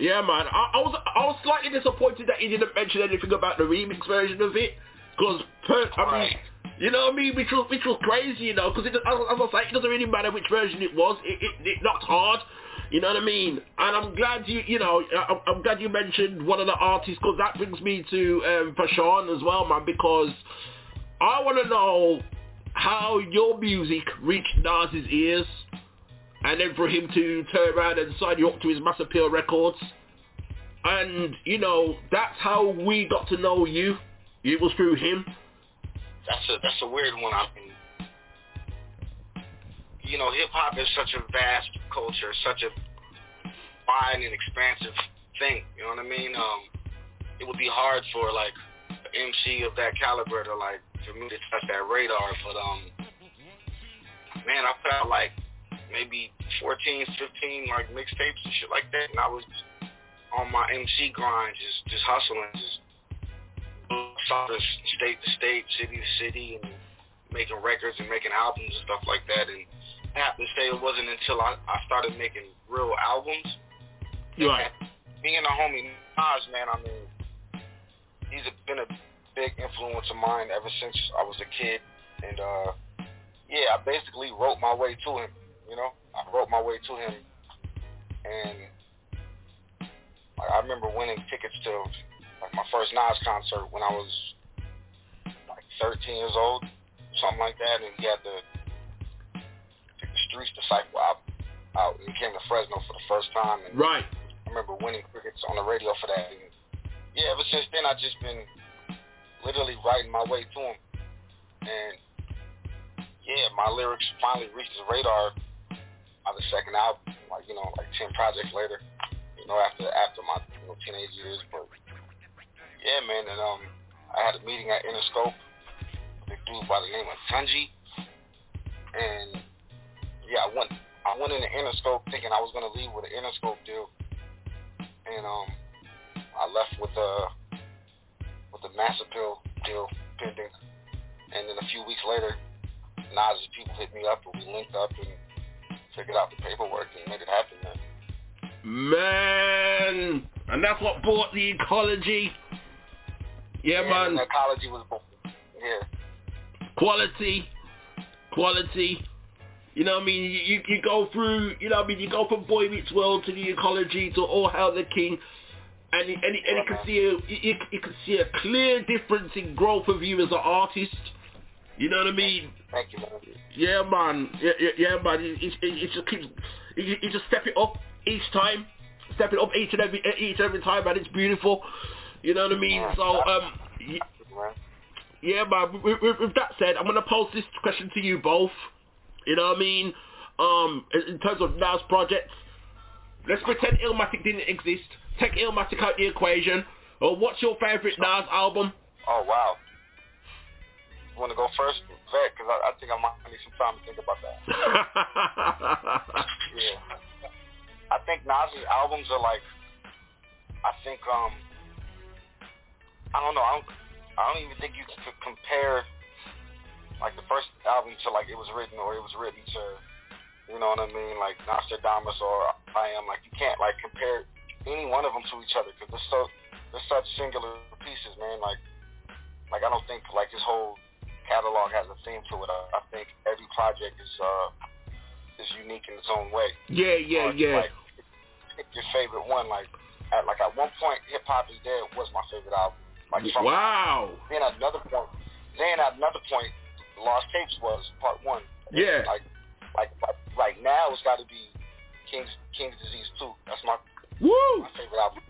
Yeah, man. I, I was I was slightly disappointed that he didn't mention anything about the remix version of it, because I mean, you know what I mean, which was which was crazy, you know, because as, I was like, it doesn't really matter which version it was, it it, it knocked hard. You know what I mean? And I'm glad you, you know, I'm, I'm glad you mentioned one of the artists because that brings me to um, Fashawn as well, man, because I want to know how your music reached Nas's ears and then for him to turn around and sign you up to his Mass Appeal Records. And, you know, that's how we got to know you. It was through him. That's a that's a weird one. I mean, you know, hip hop is such a vast culture, such a wide and expansive thing. You know what I mean? Um, it would be hard for like an MC of that caliber to like for me to touch that radar. But um, man, I put out like maybe 14, 15 like mixtapes and shit like that, and I was on my MC grind, just just hustling, just state to state, city to city, and making records and making albums and stuff like that. And I have to say, it wasn't until I, I started making real albums. Right. Being a homie Nas, man, I mean, he's a, been a big influence of mine ever since I was a kid. And uh, yeah, I basically wrote my way to him. You know, I wrote my way to him, and I remember winning tickets to like my first Nas concert when I was like 13 years old, something like that, and he had the, the Streets Disciple out, out, and he came to Fresno for the first time. And Right. I remember winning tickets on the radio for that. And yeah, ever since then, I've just been literally writing my way to him. And yeah, my lyrics finally reached his radar on the second album, like, you know, like 10 projects later, you know, after after my you know, teenage years. But yeah, man, and um, I had a meeting at Interscope with a dude by the name of Tunji. And yeah, I went I went into Interscope thinking I was gonna leave with an Interscope deal. And um I left with a with a Mass Appeal deal pending. And then a few weeks later, Nas's people hit me up and we linked up and figured out the paperwork and made it happen, man. Man, and that's what brought the ecology. Yeah, man. Ecology was born. Yeah. Quality, quality. You know what I mean? You, you, you go through, you know what I mean? You go from Boy Meets World to the ecology to All Hail the King. And, you- and, and you can see a, you, you- can see a clear difference in growth of you as an artist. You know what I mean? Thank you, man. Yeah, man. Yeah, yeah, yeah man. It, it, it, just keeps, you, you just step it up each time. Step it up each and every each and every time, and it's beautiful. You know what I mean? So, um, yeah, man. With, with, with that said, I'm gonna pose this question to you both. You know what I mean? Um, in terms of Nas projects, let's pretend Illmatic didn't exist. Take Illmatic out of the equation. Or what's your favorite Nas album? Oh, wow. You want to go first, Vet? Because I, I think I might need some time to think about that. [laughs] yeah. I think Nas's albums are like, I think, um, I don't know. I don't, I don't even think you could compare like the first album to like it was written or it was written to, you know what I mean? Like Nastradamus or I Am. Like you can't like compare any one of them to each other because they're so they're such singular pieces, man. Like like I don't think like his whole catalog has a theme to it. I, I think every project is uh is unique in its own way. Yeah, yeah, Or, yeah. Like, pick your favorite one. Like at like at one point, Hip Hop is Dead was my favorite album. Like from Wow. Then at another point, then at another point, Lost Tapes was part one. Yeah. Like like like, like now it's got to be King's King's Disease two. That's my Woo! my favorite album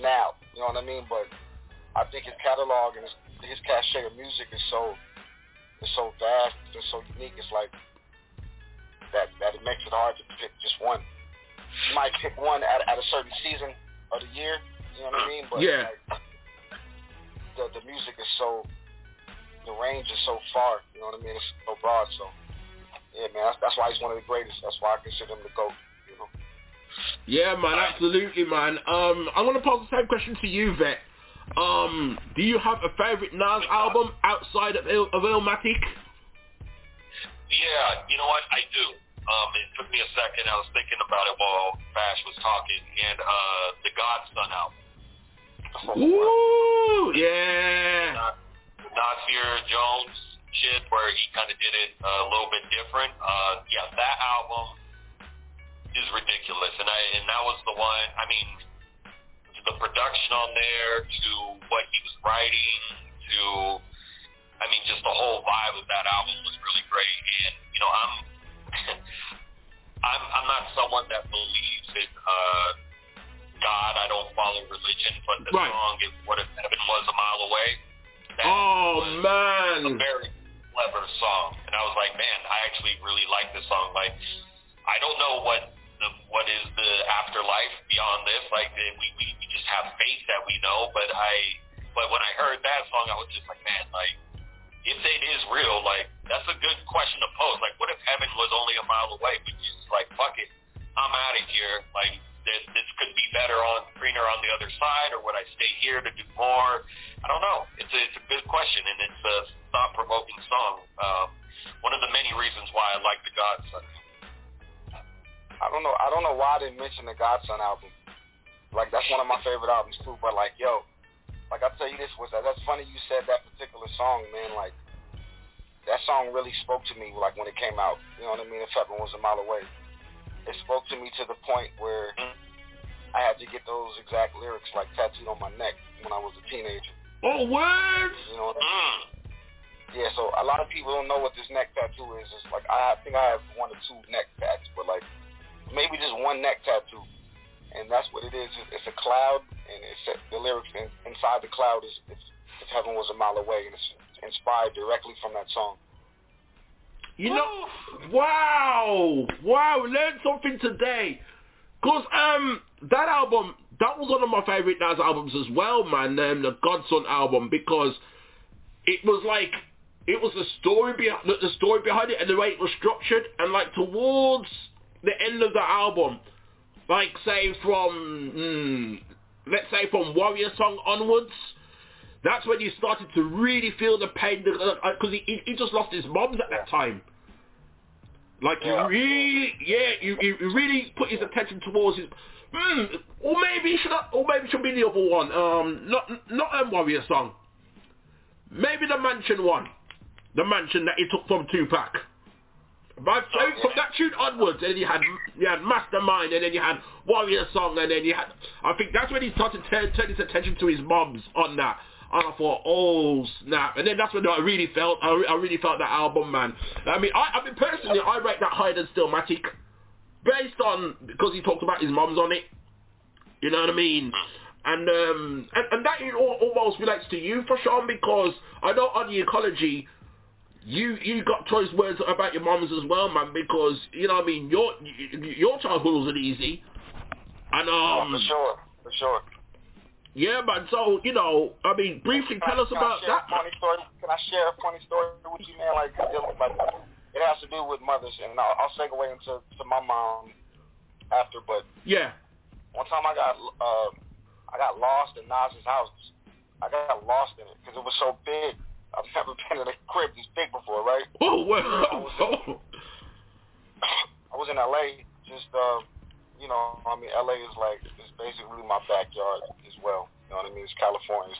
now. You know what I mean? But I think his catalog and his his cachet of music is so is so vast and so unique. It's like that that it makes it hard to pick just one. You might pick one at, at a certain season of the year. You know what I mean? But Yeah. like, the the music is so the range is so far. You know what I mean? It's so broad. So yeah, man, that's, that's why he's one of the greatest. That's why I consider him the goat. You know. Yeah, man, absolutely, man. Um, I'm gonna pose the same question to you, Vet. Um, do you have a favorite Nas album outside of, Il- of Illmatic? Yeah, you know what? I do. Um, it took me a second. I was thinking about it while Fash was talking, and uh, the God's Son album. Ooh, yeah. The Nasir Jones shit, where he kind of did it uh, a little bit different. Uh, yeah, that album is ridiculous, and I and that was the one. I mean, the production on there, to what he was writing, to I mean, just the whole vibe of that album was really great. And you know, I'm [laughs] I'm I'm not someone that believes in uh, God. I don't follow religion, but the Right. song "If What If Heaven Was a Mile Away" Oh man. a very clever song, and I was like, man, I actually really like this song. Like, I don't know what the what is the afterlife beyond this. Like, the, we, we we just have faith that we know, but I but when I heard that song, I was just like, man, like if it is real, like that's a good question to pose. Like, what if heaven was only a mile away? But you just like, fuck it, I'm out of here. Like, this, this could be better on greener on the other side, or would I stay here to do more? I don't know. It's a, it's a good question, and it's a thought-provoking song. Um, one of the many reasons why I like the God's Son. I don't know. I don't know why I didn't mention the God's Son album. Like that's one of my favorite albums too. But like, yo, like I tell you this was that's funny you said that particular song, man. Like that song really spoke to me. Like when it came out, you know what I mean. If heaven was a mile away, it spoke to me to the point where I had to get those exact lyrics like tattooed on my neck when I was a teenager. Oh, words. You know what I mean? Ah. Yeah, so a lot of people don't know what this neck tattoo is. It's like I think I have one or two neck tats, but like maybe just one neck tattoo, and that's what it is. It's- It's a cloud, and it's the lyrics in, inside the cloud is if, if heaven was a mile away, and it's inspired directly from that song. You know, wow, wow, learned something today. Cause um, that album, that was one of my favorite Nas albums as well, man. Um, the God's Son album because it was like it was the story behind the story behind it and the way it was structured, and like towards the end of the album, like say from mm, let's say from Warrior Song onwards. That's when you started to really feel the pain because he, he, he just lost his moms at that time. Like you really, yeah, you, you really put his attention towards his, hmm, or maybe it should, or maybe it should be the other one. Um, not not a Warrior song. Maybe the Mansion one, the Mansion that he took from Tupac. But so from that tune onwards, and then you had you had Mastermind, and then you had Warrior Song, and then you had. I think that's when he started to turn, turn his attention to his moms on that. And I thought, oh snap! And then that's when I really felt, I, I really felt that album, man. I mean, I, I mean personally, I rate that higher than Stillmatic, based on because he talked about his moms on it. You know what I mean? And um, and, and that almost relates to you Fashawn because I know on the ecology, you you got choice words about your moms as well, man. Because you know what I mean, your your childhood wasn't easy. And um, for sure, for sure. Yeah, man. So you know, I mean, briefly tell us I about share that. Funny story? Can I share a funny story with you, man? Like, it, like it has to do with mothers, and I'll, I'll segue into to my mom after. But Yeah. one time I got uh, I got lost in Nas's house. I got lost in it because it was so big. I've [laughs] never been in a crib this big before, right? Oh, well, I was in [coughs] LA, just uh, you know, I mean, LA is like it's basically my backyard as well. You know what I mean? It's California.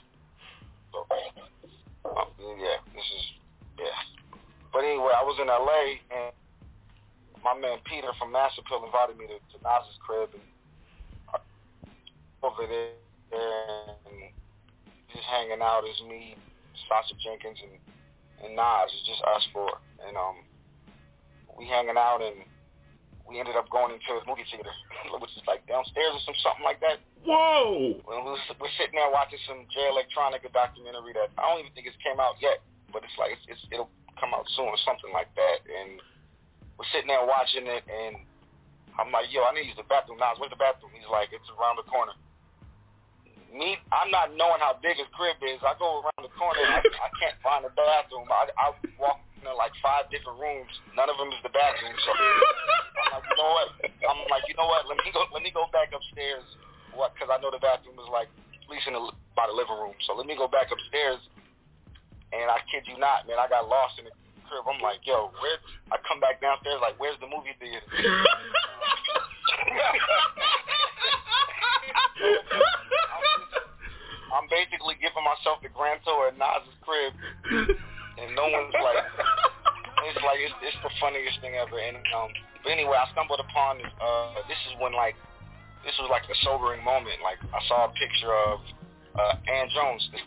So, uh, yeah, this is yeah. But anyway, I was in LA and my man Peter from Mass Appeal invited me to, to Nas's crib and over there and just hanging out as me, Sasha Jenkins and and Nas. It's just us four. And um we hanging out and we ended up going into a movie theater, [clears throat] which is like downstairs or some something like that. Whoa! We're, we're sitting there watching some Jay Electronica documentary that I don't even think it's came out yet, but it's like it's, it's it'll come out soon or something like that. And we're sitting there watching it, and I'm like, yo, I need to use the bathroom. Nas, where's the bathroom? He's like, it's around the corner. Me, I'm not knowing how big his crib is. I go around the corner, and I, I can't find the bathroom. I, I walk in like five different rooms. None of them is the bathroom. So I'm like, you know what? I'm like, you know what? Let me go. Let me go back upstairs. What? Because I know the bathroom is like at least in the by the living room. So let me go back upstairs. And I kid you not, man, I got lost in the crib. I'm like, yo, where? I come back downstairs, like, where's the movie theater? [laughs] [laughs] I'm basically giving myself the grand tour at Nas's crib, and no one's like, it's like it's, it's the funniest thing ever. And um, but anyway, I stumbled upon uh, this is when like this was like a sobering moment. Like I saw a picture of uh, Ann Jones, the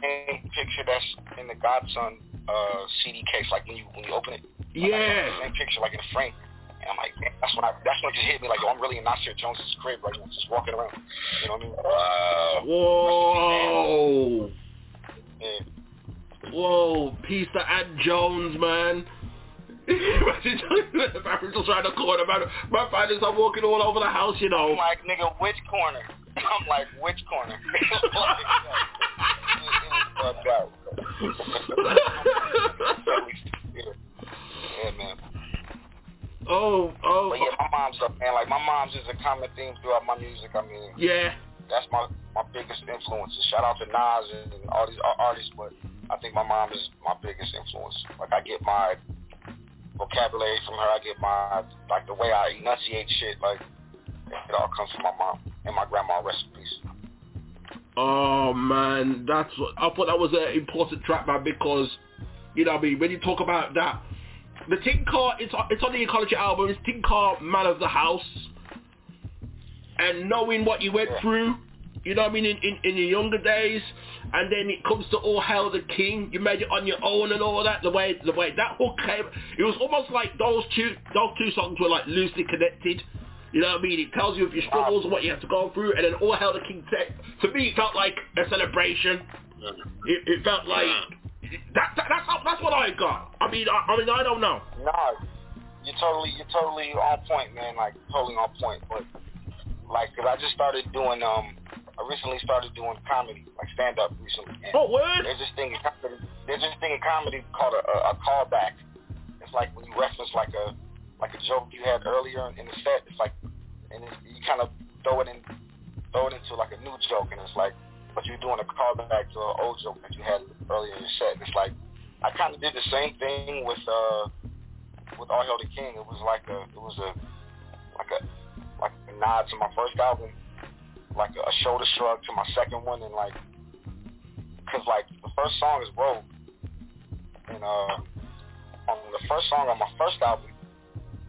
same picture that's in the God's Son uh, CD case, like when you when you open it. Like, Yeah. Same picture, like in a frame. And I'm like, that's when I, that's when it just hit me, like, yo, I'm really in Nasir Jones's crib right now, just walking around. You know what I mean? Wow. Whoa. Whoa, piece of Ann Jones, man. Barry's just around the corner, man. My finders are walking all over the house, you know. I'm like, nigga, which corner? [laughs] I'm like, which corner? [laughs] [laughs] Yeah, man. Oh, oh. But yeah, my mom's up, man. Like, my mom's is a common theme throughout my music. I mean, Yeah. that's my my biggest influence. Shout out to Nas and all these ar- artists, but I think my mom is my biggest influence. Like I get my vocabulary from her. I get my like the way I enunciate shit. Like it all comes from my mom and my grandma. Peace. Oh man, that's what I thought that was an important track, man, because you know what I mean. When you talk about that, the Tinker, it's it's on the Ecology album. It's Tinker, Man of the House, and knowing what you went through, you know what I mean, in, in in your younger days, and then it comes to All Hail the King. You made it on your own and all that. The way the way that hook came, it was almost like those two those two songs were like loosely connected. You know what I mean? It tells you of your struggles and what you have to go through, and then All Hail the King. To me, it felt like a celebration. It, it felt like that, that. That's how, that's what I got. I mean, I, I mean, I don't know. Nah, you're totally you're totally on point, man. Like totally on point. But like, cause I just started doing um, I recently started doing comedy, like stand up recently. And Oh, word? There's this thing in comedy. There's this thing in comedy called a, a, a callback. It's like when you reference like a like a joke you had earlier in the set. It's like, and it's, you kind of throw it in, throw it into like a new joke, and it's like, but you're doing a callback to an old joke that you had earlier in your set. And it's like, I kind of did the same thing with uh with All Hail the King. It was like a, it was a, like a, like a nod to my first album, like a, shoulder shrug to my second one, and like, cause like the first song is Rogue, and uh, on the first song on my first album,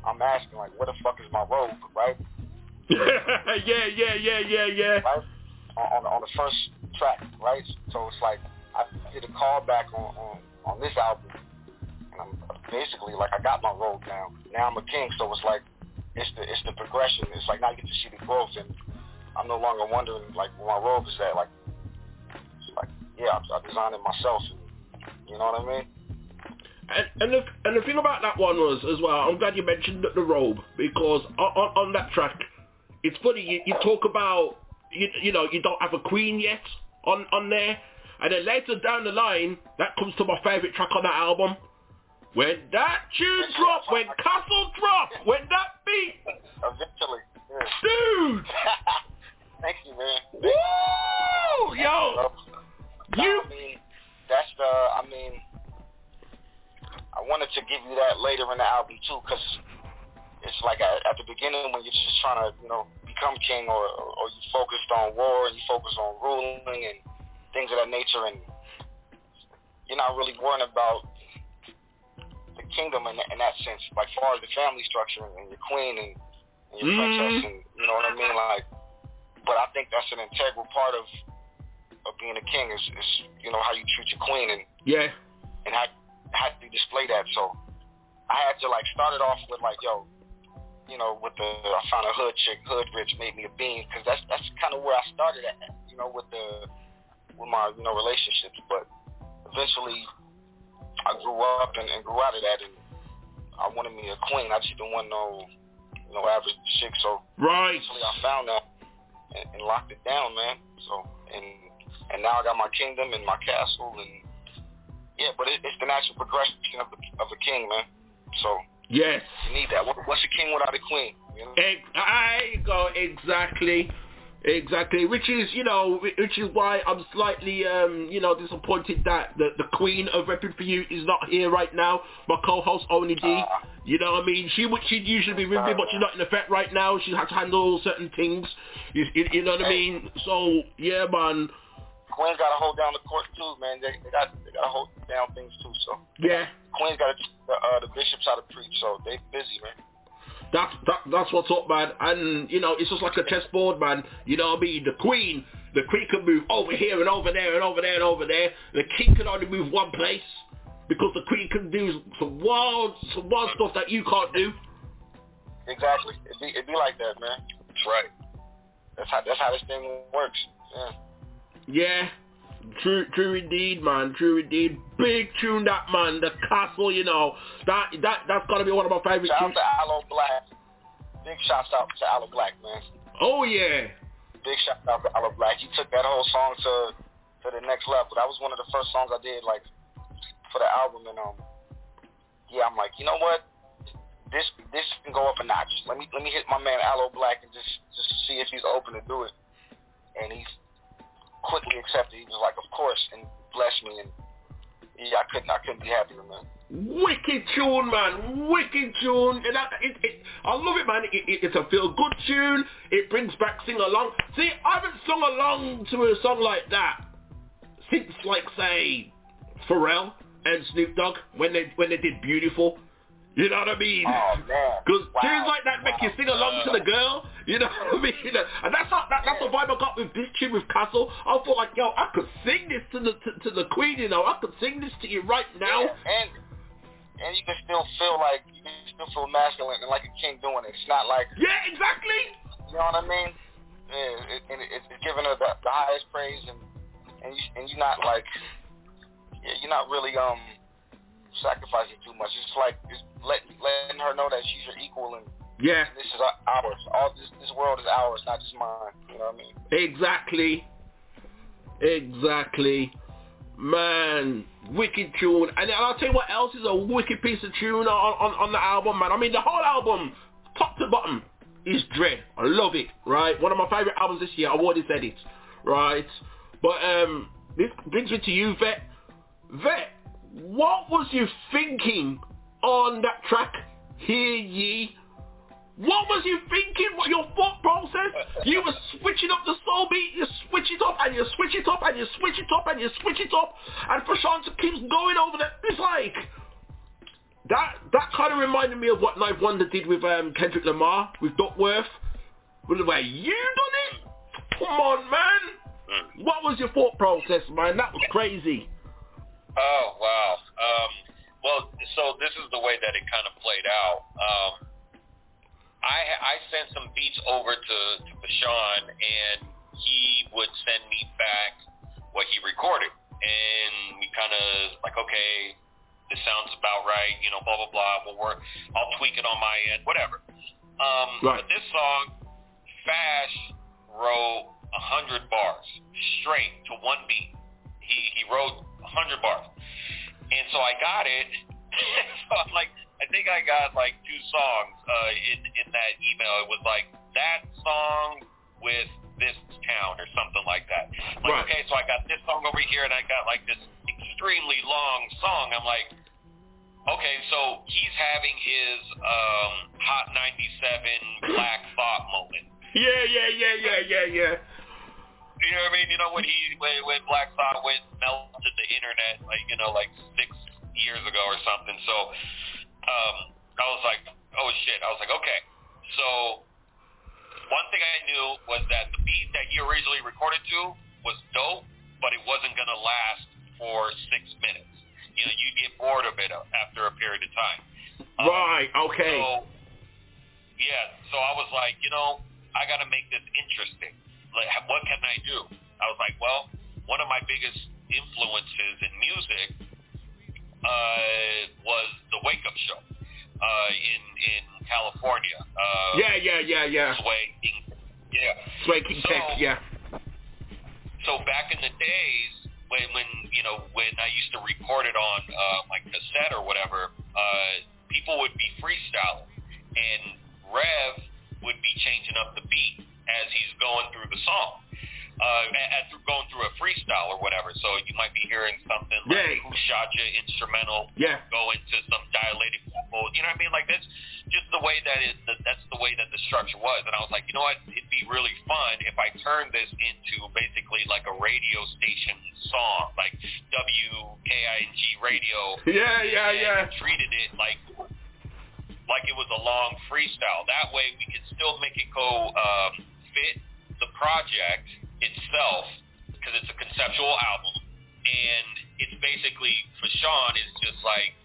I'm asking like, where the fuck is my robe, right? [laughs] yeah, yeah, yeah, yeah, yeah. Right? On, on, the first track, right? So it's like I did a callback on, on on this album, and I'm basically like I got my robe now. Now I'm a king, so it's like it's the it's the progression. It's like now you get to see the growth, and I'm no longer wondering like where my robe is at. Like, it's like yeah, I, I designed it myself. You know what I mean? And, and the and the thing about that one was as well. I'm glad you mentioned the, the robe because on, on, on that track, it's funny. You, you talk about you, you know you don't have a queen yet on on there, and then later down the line, that comes to my favorite track on that album. When that tune drop, when Castle drop, when that beat, Eventually, yeah. dude, [laughs] Thank you, man. Woo! Yo, uh, you. I mean, that's the. I mean, I wanted to give you that later in the album too, because it's like at, at the beginning when you're just trying to, you know, become king, or or you focused on war and you focus on ruling and things of that nature, and you're not really worrying about the kingdom in, in that sense, like far as the family structure and your queen and, and your Mhm. princess, and you know what I mean, like. But I think that's an integral part of of being a king is, is you know how you treat your queen and yeah, and how how you display that. So I had to like start it off with like yo, you know, with the I found a hood chick, hood rich made me a bean because that's that's kind of where I started at, you know, with the with my you know relationships. But eventually I grew up and, and grew out of that, and I wanted me a queen. I just didn't want no, you know, average chick. So Right. eventually I found that and, and locked it down, man. So and and now I got my kingdom and my castle and yeah, but it, it's the natural progression of the of a king, man. So Yes. you need that. What, what's a king without a queen? You know? I go exactly, exactly. Which is, you know, which is why I'm slightly, um, you know, disappointed that the the queen of repping for you is not here right now. My co-host Oni D. you know, what I mean, she would she'd usually be with me, but she's not in effect right now. She has to handle certain things. You, you, you know what I mean? So yeah, man. Queens got to hold down the court too, man. They, they got they got to hold down things too. So Yeah. Queens got to the, uh, the bishops how to preach. So they busy, man. That's that, that's what's up, man. And you know, it's just like a chessboard, man. You know what I mean? The queen, the queen can move over here and over there and over there and over there. The king can only move one place because the queen can do some wild, some wild stuff that you can't do. Exactly. It be it be like that, man. That's right. That's how that's how this thing works. Yeah. Yeah, true, true indeed, man. True indeed. Big tune, that man. The castle, you know, that that that's gotta be one of my favorite Shout out tunes. to Aloe Blacc. Big shout out to Aloe Blacc, man. Oh yeah. Big shout out to Aloe Blacc. He took that whole song to to the next level. That was one of the first songs I did, like for the album, and um, yeah, I'm like, you know what? This this can go up a notch. Let me let me hit my man Aloe Blacc and just just see if he's open to do it. And he's quickly accepted. He was like, of course, and blessed me. And yeah, I couldn't I couldn't be happier, man. Wicked tune, man. Wicked tune. And I, it, it, I love it, man. It, it, it's a feel-good tune. It brings back sing-along. See, I haven't sung along to a song like that since, like, say, Pharrell and Snoop Dogg when they when they did Beautiful. You know what I mean? Oh man. Because tunes like that make you sing along to the girl. You know what I mean? And that's how, that, that's the vibe I got with this tune with Castle. I felt like, yo, I could sing this to the to, to the queen. You know, I could sing this to you right now. And and you can still feel like you can still feel masculine and like a king doing it. It's not like Yeah, exactly. you know what I mean. Yeah, it, and it, it's giving her the, the highest praise and and you and you're not like yeah, you're not really um sacrificing too much. It's like it's letting letting her know that she's your equal and Yeah. this is ours. All this this world is ours, not just mine. You know what I mean? Exactly. Exactly. Man, wicked tune. And I'll tell you what else is a wicked piece of tune on, on, on the album, man. I mean, the whole album, top to bottom, is Dread. I love it, right? One of my favorite albums this year. I already said it, right? But um, this brings me to you, Vet. Vet, what was you thinking on that track, Hear Ye? What was you thinking? What your thought process? You were switching up the soul beat, you switch it up and you switch it up and you switch it up and you switch it up and Fashawn keeps going over that. It's like that that kind of reminded me of what 9th Wonder did with um, Kendrick Lamar with Duckworth. With the way you done it? Come on, man. What was your thought process, man? That was crazy. Oh wow. Um, well, so this is the way that it kind of played out. Um, I I sent some beats over to to Fashawn, and he would send me back what he recorded, and we kind of like, okay, this sounds about right, you know, blah blah blah. We'll work. I'll tweak it on my end, whatever. Um, Right. But this song, Fash wrote a hundred bars straight to one beat. He he wrote a hundred bars, and so I got it. [laughs] so I'm like, I think I got like two songs uh, in in that email. It was like that song with this town or something like that. Like Right. okay, so I got this song over here, and I got like this extremely long song. I'm like, okay, so he's having his um, Hot 97 Black Thought moment. Yeah, yeah, yeah, yeah, yeah, yeah. You know what I mean? You know when he when, when Black Thought went melted the internet like you know like six years ago or something. So um, I was like, oh shit. I was like, okay. So one thing I knew was that the beat that he originally recorded to was dope, but it wasn't gonna last for six minutes. You know, you'd get bored of it after a period of time. Right, okay. So, yeah, so I was like, you know, I got to make this interesting. Like, what can I do? I was like, well, one of my biggest influences in music uh, was the Wake Up Show. uh, in in California. Uh, Yeah, yeah, yeah, yeah. Sway King. Yeah. Sway King So- Tech, yeah. So back in the days when when you know when I used to record it on uh, my cassette or whatever, uh, people would be freestyling, and Rev would be changing up the beat as he's going through the song. Uh, through going through a freestyle or whatever, so you might be hearing something like Yeah. "Who Shot Ya" instrumental, Yeah. go into some dilated vocal, you know what I mean? Like that's just the way that it, that's the way that the structure was. And I was like, you know what? It'd be really fun if I turned this into basically like a radio station song, like WKING radio. Yeah, [laughs] yeah, and yeah. Treated it like like it was a long freestyle. That way we could still make it go um, fit the project itself because it's a conceptual album, and it's basically for Sean is just like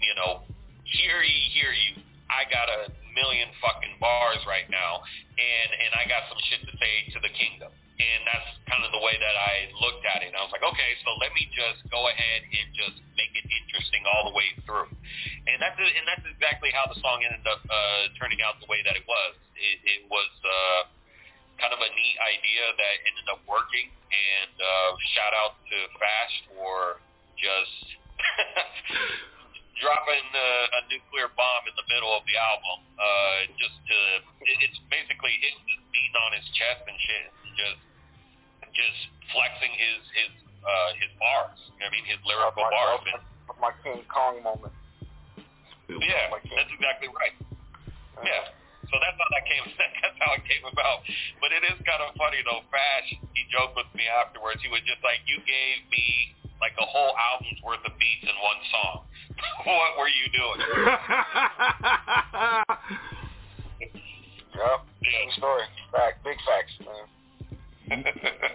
you know, hear ye, hear you. I got a million fucking bars right now, and and I got some shit to say to the kingdom. And that's kind of the way that I looked at it. I was like, okay, so let me just go ahead and just make it interesting all the way through. And that's and that's exactly how the song ended up uh, turning out the way that it was. It, it was uh, kind of a neat idea that ended up working. And uh, shout out to Fash for just [laughs] dropping uh, a nuclear bomb in the middle of the album. Uh, just to, it, it's basically his beating on his chest and shit, just just flexing his his uh, his bars. You know what I mean, his lyrical my, bars. And, my King Kong moment. yeah, that's exactly right. Yeah. So that's how that came. [laughs] That's how it came about. But it is kind of funny though. Fash, he joked with me afterwards. He was just like, "You gave me like a whole album's worth of beats in one song. [laughs] what were you doing?" [laughs] Yep. True story. Fact. Big facts, man.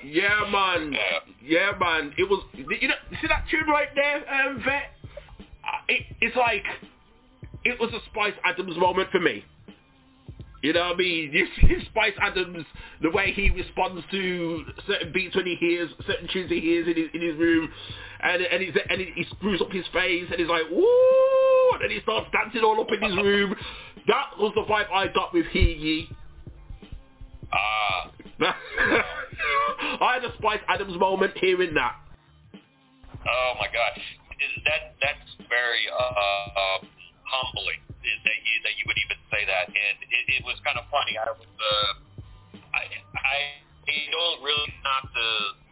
Yeah, man. Yeah. man. It was. You know, see that tune right there, um, Vet? Uh, It, it's like it was a Spice Adams moment for me. You know what I mean? You [laughs] Spice Adams, the way he responds to certain beats when he hears certain tunes he hears in his, in his room, and and, he's, and he, he screws up his face, and he's like, woo, and then he starts dancing all up in his room. That was the vibe I got with Hear Ye. Ah. [laughs] I had a Spice Adams moment hearing that. Oh my gosh, that that's very uh, uh, humbling that you that you would even say that, and it, it was kind of funny. I was uh, I I don't really not to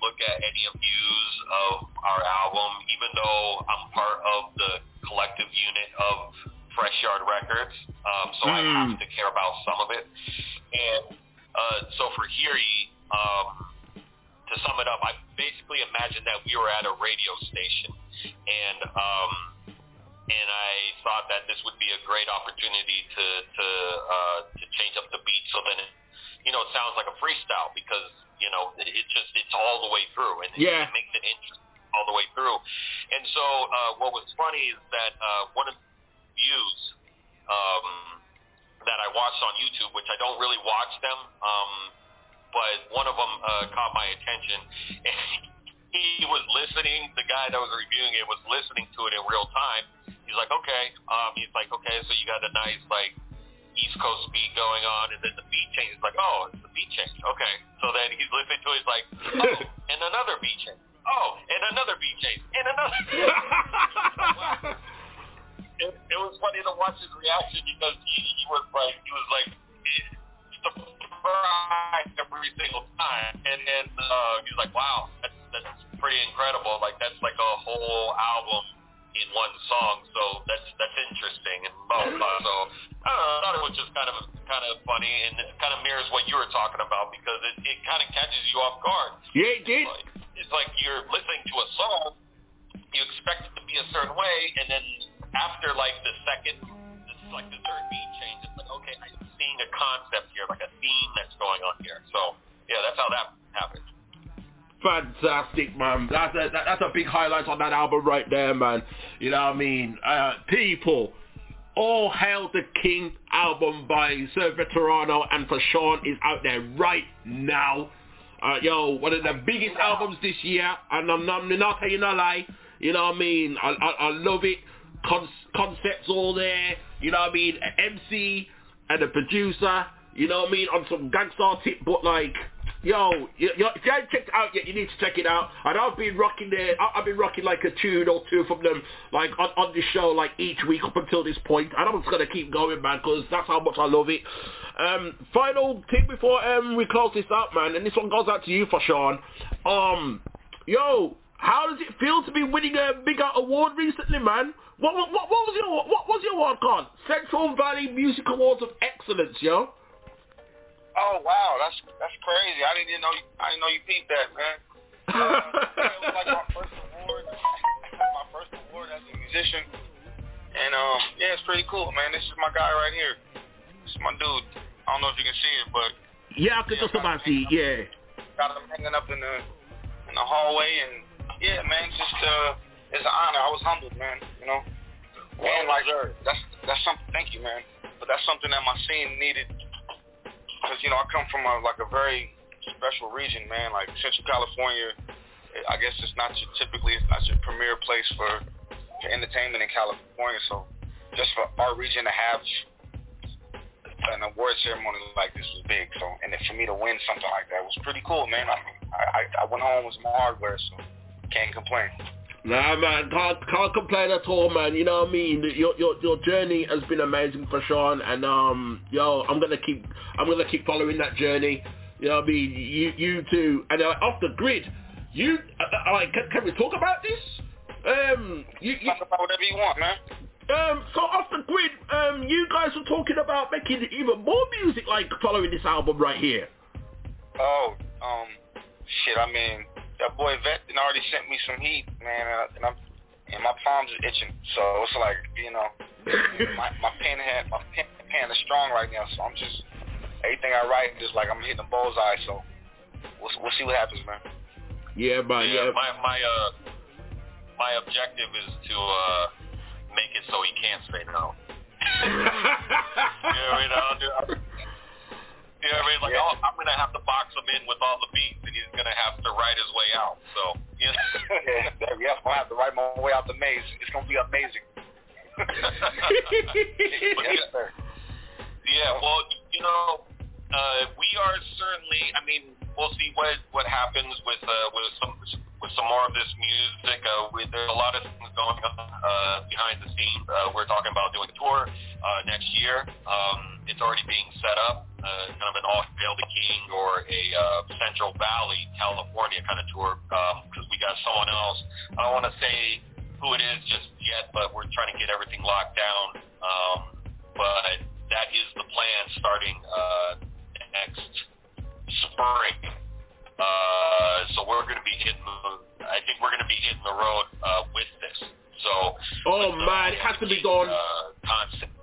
look at any of views of our album, even though I'm part of the collective unit of Fresh Yard Records, um, so I have to care about some of it. And uh, so for Hear Ye, um, to sum it up, I basically imagined that we were at a radio station, and um, and I thought that this would be a great opportunity to to uh, to change up the beat so then it, you know it sounds like a freestyle because you know it, it just it's all the way through and Yeah. it makes it interesting all the way through. And so uh, what was funny is that uh, one of the views um, that I watched on YouTube, which I don't really watch them, um, but one of them uh, caught my attention. [laughs] And he was listening. The guy that was reviewing it was listening to it in real time. He's like, okay. Um, he's like, okay. So you got a nice like East Coast beat going on, and then the beat change. He's like, oh, it's the beat change. Okay. So then he's listening to it. He's like, oh, and another beat change. Oh, and another beat change, and another. [laughs] it, it was funny to watch his reaction because he, he was like, he was like surprised every single time, and then uh, he's like, wow, that's that's pretty incredible. Like that's like a whole album in one song. So that's that's interesting and blah blah. blah. So I don't know. I thought it was just kind of kind of funny, and it kind of mirrors what you were talking about because it, it kind of catches you off guard. Yeah, it did. Like, it's like you're listening to a song, you expect it to be a certain way, and then after like the second, it's like the third beat change. Okay, I'm seeing a concept here, like a theme that's going on here. So yeah, that's how that happened. Fantastic, man. That's a, that, that's a big highlight on that album right there, man. You know what I mean? Uh, people, All Hail the King album by Sir Veterano and for Sean is out there right now. Uh, yo, one of the biggest albums this year, and I'm I'm not telling no lie. You know what I mean? I, I, I love it. con- concepts all there. You know what I mean? MC and a producer. You know what I mean? On some gangster tip, but like, yo, you, you, if you haven't checked it out yet, you need to check it out. And I've been rocking there. I've been rocking like a tune or two from them, like on, on the show, like each week up until this point. And I'm just gonna keep going, man, because that's how much I love it. Um, final thing before um we close this up, man, and this one goes out to you Fashawn. Um, yo, how does it feel to be winning a bigger award recently, man? What, what, what, was your what was your award called? Central Valley Music Awards of Excellence, yo. Oh wow, that's that's crazy. I didn't even know you, I didn't know you peeped that, man. Uh, [laughs] yeah, it was like my first award, my first award as a musician, and um, yeah, it's pretty cool, man. This is my guy right here. This is my dude. I don't know if you can see it, but Yeah, I could just about see, yeah. got him hanging up in the in the hallway, and yeah, man, just uh, it's an honor. I was humbled, man. You know, and like that's that's something. Thank you, man. But that's something that my scene needed because you know I come from a like a very special region, man. Like Central California, eh, I guess it's not your typically it's not your premier place for, for entertainment in California. So just for our region to have an award ceremony like this was big. So and for me to win something like that was pretty cool, man. I I, I went home with some hardware, so can't complain. Nah, man, can't can't complain at all, man. You know what I mean? Your your your journey has been amazing Fashawn, and um, yo, I'm gonna keep I'm gonna keep following that journey. You know what I mean? You you too, and uh, off the grid, you uh, uh, like can, can we talk about this? Um, you, you talk about whatever you want, man. Um, so off the grid, um, you guys were talking about making even more music, like following this album right here. Oh, um, shit. I mean, that boy Vet done already sent me some heat, man, uh, and I'm and my palms are itching. So it's like, you know, my my pen had my pen, pen is strong right now. So I'm just everything I write is like I'm hitting a bullseye. So we'll we'll see what happens, man. Yeah, man. Yeah. My my uh my objective is to uh make it so he can't say no. [laughs] you know what I mean? I'll do, I'll, you know what I mean? Like, I'll, I'm gonna have to box him in with all the beats, and he's gonna have to write his way out. So, you know. [laughs] yeah, yeah, I'm gonna have to write my way out the maze. It's gonna be amazing. [laughs] yes, sir. Yeah, well, you know, uh, we are certainly. I mean, we'll see what what happens with uh, with some with some more of this music. Uh, we, there's a lot of things going on uh, behind the scenes. Uh, we're talking about doing a tour uh, next year. Um, it's already being set up, uh, kind of an off the King or a uh, Central Valley, California kind of tour because we got someone else. I don't want to say who it is just yet, but we're trying to get everything locked down. Um, but that is the plan starting uh, next spring. Uh, so we're going to be hitting. The, I think we're going to be hitting the road uh, with this. So. Oh man, it has to be done. Uh, concept.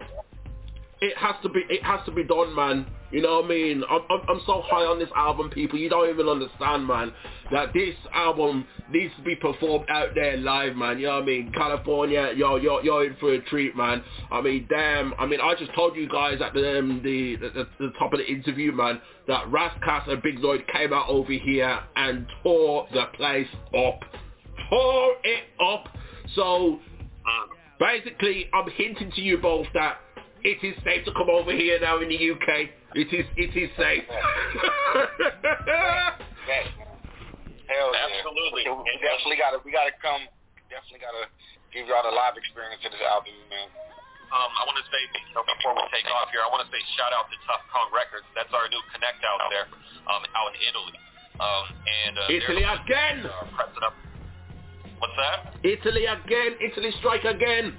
It has to be. It has to be done, man. You know what I mean? I'm, I'm, so high on this album, people. You don't even understand, man. That this album needs to be performed out there live, man. You know what I mean? California, yo, you're, you're in for a treat, man. I mean, damn. I mean, I just told you guys at the um, the, the, the top of the interview, man, that Ras Kass and Big Noyd came out over here and tore the place up, tore it up. So basically, I'm hinting to you both that it is safe to come over here now in the UK. It is it is safe. Hell [laughs] yeah. Absolutely. We, we definitely gotta we gotta come definitely gotta give y'all the live experience of this album, man. Um, I want to say, you know, before we take off here, I want to say shout out to Tuff Kong Records. That's our new connect out there, um, out in Italy. Um, and uh, Italy they're, again. Uh, pressing up. What's that? Italy again. Italy strike again.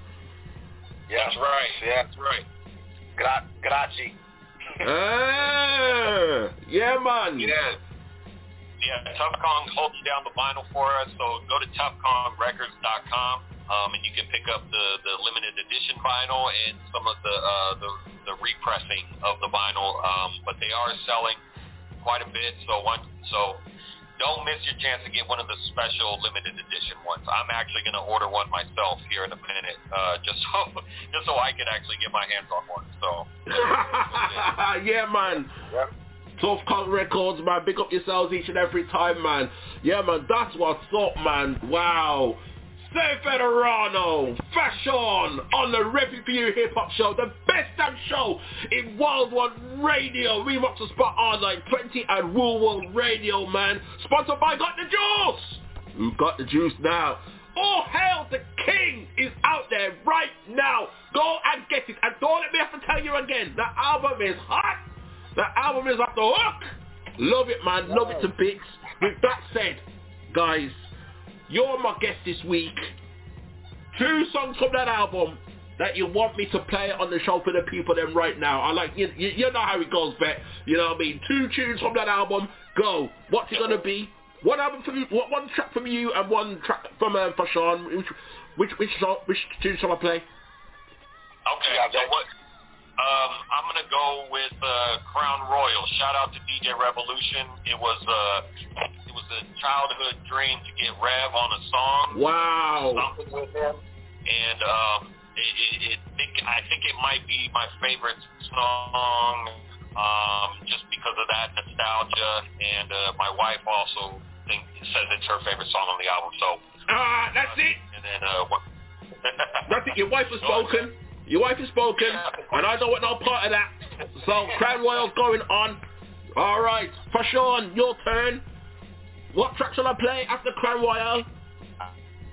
Yeah, That's right. Yeah, That's right. Gra- grazie. ah, yeah, man. Yeah. Yeah, Tuff Kong holds down the vinyl for us, so go to tuffkongrecords.com um, and you can pick up the, the limited edition vinyl and some of the uh, the, the repressing of the vinyl. Um, but they are selling quite a bit, so one so don't miss your chance to get one of the special limited edition ones. I'm actually going to order one myself here in a minute, uh, just so [laughs] just so I can actually get my hands on one. So [laughs] yeah, man. Yep. Tough Cut Records, man. Big up yourselves each and every time, man. Yeah, man. That's what's up, man. Wow. Sir Veterano, Fashawn on the Repping for You Hip Hop Show, the best damn show in Wild One Radio. We rock the spot on like 20 and Wool World Radio, man. Sponsored by Got the Juice. Who got the juice now? All hail the king is out there right now. Go and get it. And don't let me have to tell you again. The album is hot. The album is off the hook. Love it, man. Love it to bits. With that said, guys, you're my guest this week. Two songs from that album that you want me to play on the show for the people then right now. I like you, you, know how it goes, Vet. You know what I mean? Two tunes from that album. Go. What's it gonna be? One album from one track from you and one track from uh, Fashawn. Which which which song, which tune shall I play? Okay, so what? Um, I'm gonna go with uh, Crown Royale. Shout out to DJ Revolution. It was uh, it was a childhood dream to get Rev on a song. Wow. Something with him, and um, it, it, it think I think it might be my favorite song. Um, just because of that nostalgia, and uh, my wife also think says it's her favorite song on the album. So Ah, that's it. and then uh, what? [laughs] That's it. Your wife has spoken. Your wife has spoken, and I don't want no part of that. So Crown Royale's going on. All right, Fashawn, your turn. What track shall I play after Crown Royale?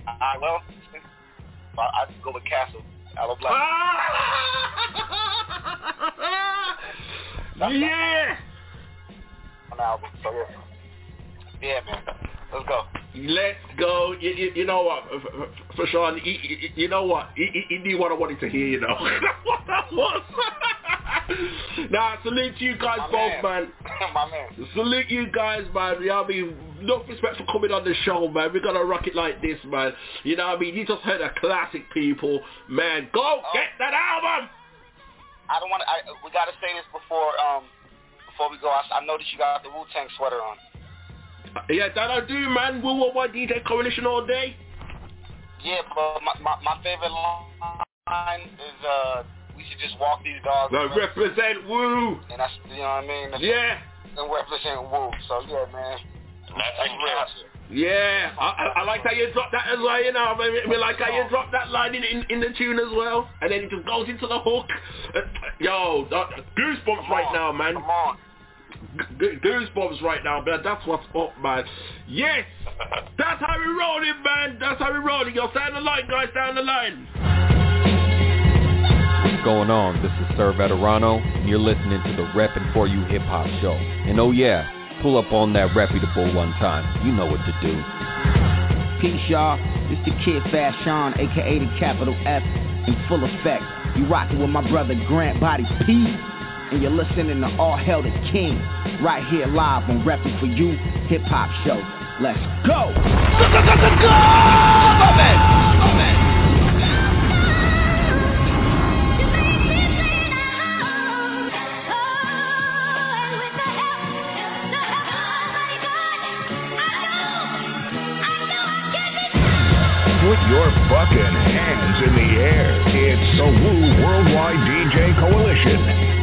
I well, I go with Castle. Aloe Blacc. [laughs] yeah. On the album. So yeah. Yeah, man. Let's go. Let's go. You, you, you know what, for Fashawn, you, you, you know what? He knew what I wanted to hear, you know. That's [laughs] what that was. [laughs] nah, salute to you guys My both, man. man. [laughs] My man. Salute you guys, man. You know what I mean? No respect for coming on the show, man. We're gonna rock it like this, man. You know what I mean? You just heard a classic, people. Man, go get that album! I don't want to. We got to say this before um before we go. I, I noticed you got the Wu Tang sweater on. Yeah, that I do, man. Woo Woo Woo DJ Coalition all day. Yeah, but my my, my favorite line is uh we should just walk these dogs. The represent Wu. And that's you know what I mean. That's, Yeah. And represent Wu. So yeah, man. That's real. Yeah, I, I, I like how you drop that as well, you know. I, mean, I like how you drop that line in, in, in the tune as well. And then it just goes into the hook. Uh, yo, uh, goosebumps right now, man. Come on. G- goosebumps right now, man. That's what's up, man. Yes, [laughs] that's how we rolling, man. That's how we rolling. Yo, down the line, guys, down the line. What's going on? This is Sir Veterano, and you're listening to the Reppin' For You Hip Hop Show. And oh yeah, pull up on that reputable one time. You know what to do. Peace, y'all. It's the kid Fashawn, aka the capital F, in full effect. You rocking with my brother Grant Body P, and you're listening to All Hail the King, right here live on Reppin' For You Hip Hop Show. Let's go! Put your fucking hands in the air. It's the Wu Worldwide DJ Coalition.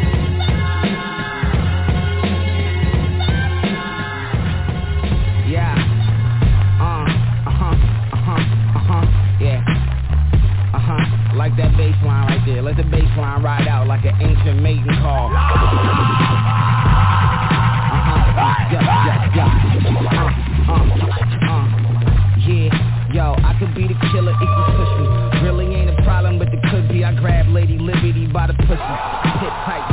Like that bass line right there. Let the bass line ride out like an ancient maiden call. [laughs] Uh-huh. Yeah, yeah, yeah. Uh, uh, uh. Yeah, yo, I could be the killer if you push me. Really ain't a problem, but it could be. I grab Lady Liberty by the pussy. Hip tight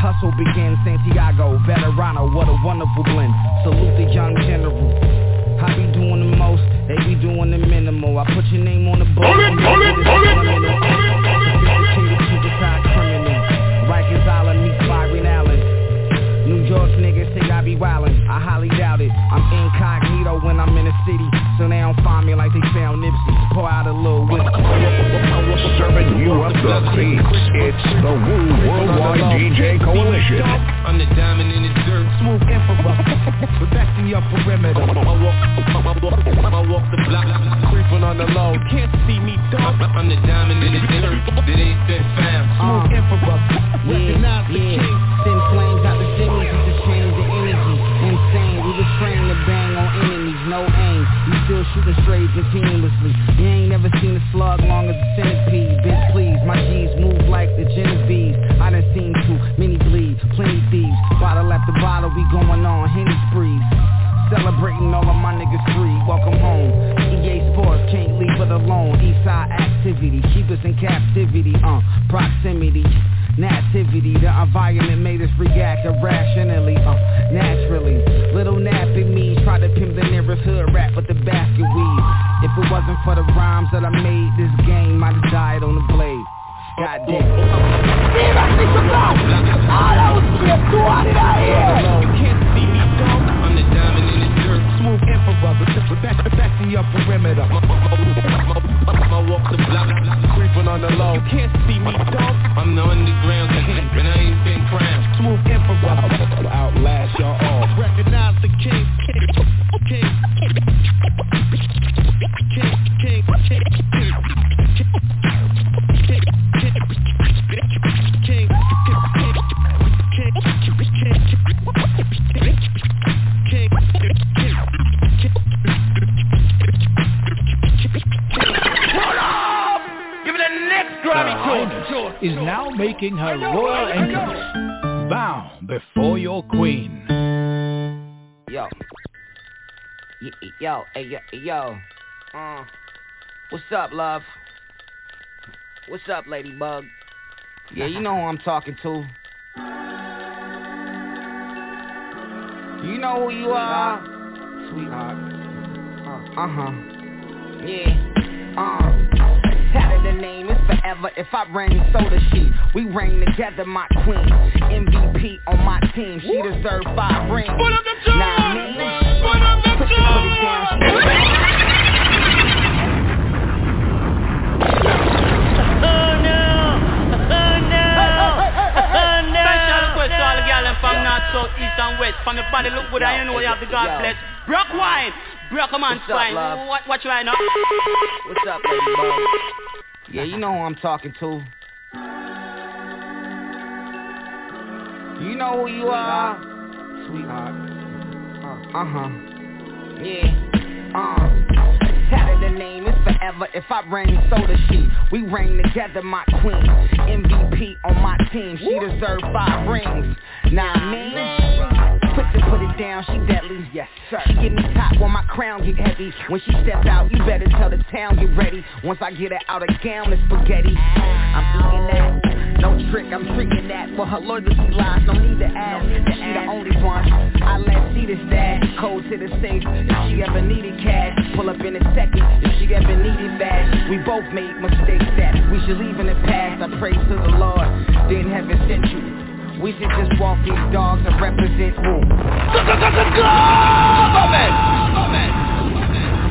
hustle begins. Santiago, Veterano, what a wonderful blend. Salute the young general. I be doing the most, they be doing the minimal. I put your name on the board. Hold it, hold it, hold it, hold it, criminal. Rikers Island meets Byron Allen. New York niggas think I be wildin'. I highly doubt it. I'm incognito when I'm in the city, so they don't find me like they found Nipsey. Pour out a little whiskey. Serving you up the beats. It's the Wu Worldwide DJ Coalition. I'm the diamond in the dirt, smooth emperor. Protecting your perimeter. I walk, I walk the block, creeping on the low. You can't see me, dog. I'm the diamond in the dirt that ain't been found. Uh, emperor. Yeah, yeah. Send flames out shooting straight continuously. You ain't never seen a slug long as a centipede. Bitch, please, my G's move like the Genevieve. I done seen too many bleed, plenty thieves. Bottle after bottle, we going on Henny sprees. Celebrating all of my niggas free. Welcome home. EA Sports can't leave it alone. Eastside activity, keep us in captivity. Uh, proximity. Nativity, the environment made us react irrationally, uh, naturally. Little nappy me, try to pimp the nearest hood rap with the basket weave. If it wasn't for the rhymes that I made, this game might have died on the blade. Goddamn. Yo. Uh, what's up, love? What's up, Ladybug? Yeah, you know who I'm talking to. You know who you are, sweetheart. Uh huh. Yeah. Uh. Tatted the name is forever. If I reign, so does she. We reign together, my queen. MVP on my team. She deserves five rings. Put up the Nah, put up the put, from north, south, east and west. From the body look good, you know you have the God bless. Brock wine, brock a man's up, spine. What, watch right now. What's up, Ladybug? Yeah, you know who I'm talking to. You know who you are, sweetheart. Uh huh. Yeah. Uh. Tatted the name is forever. If I reign, so does she. We reign together, my queen. MVP on my team. She deserves five rings. Nah, I mean, put it, put it down. She deadly. Yes, sir. She give me top when my crown get heavy. When she step out, you better tell the town get ready. Once I get her out of gown, it's spaghetti. I'm eating that. No trick, I'm tricking that. For her loyalty lies, no need to ask. She the only one. I let see this stash. Code to the safe. If she ever needed cash, pull up in a second. If she ever needed fast, we both made mistakes that we should leave in the past. I pray to the Lord, then heaven sent you. We should just walk these dogs and represent who?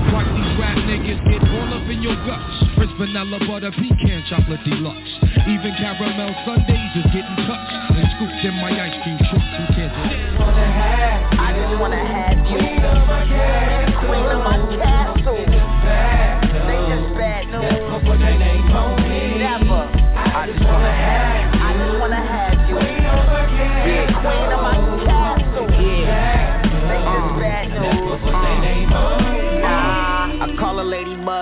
Watch these rap niggas get all up in your guts. French vanilla butter pecan chocolate deluxe. Even caramel sundaes is getting touched and scooped in my ice cream truck. Who cares? I just wanna have you. Queen of my castle. They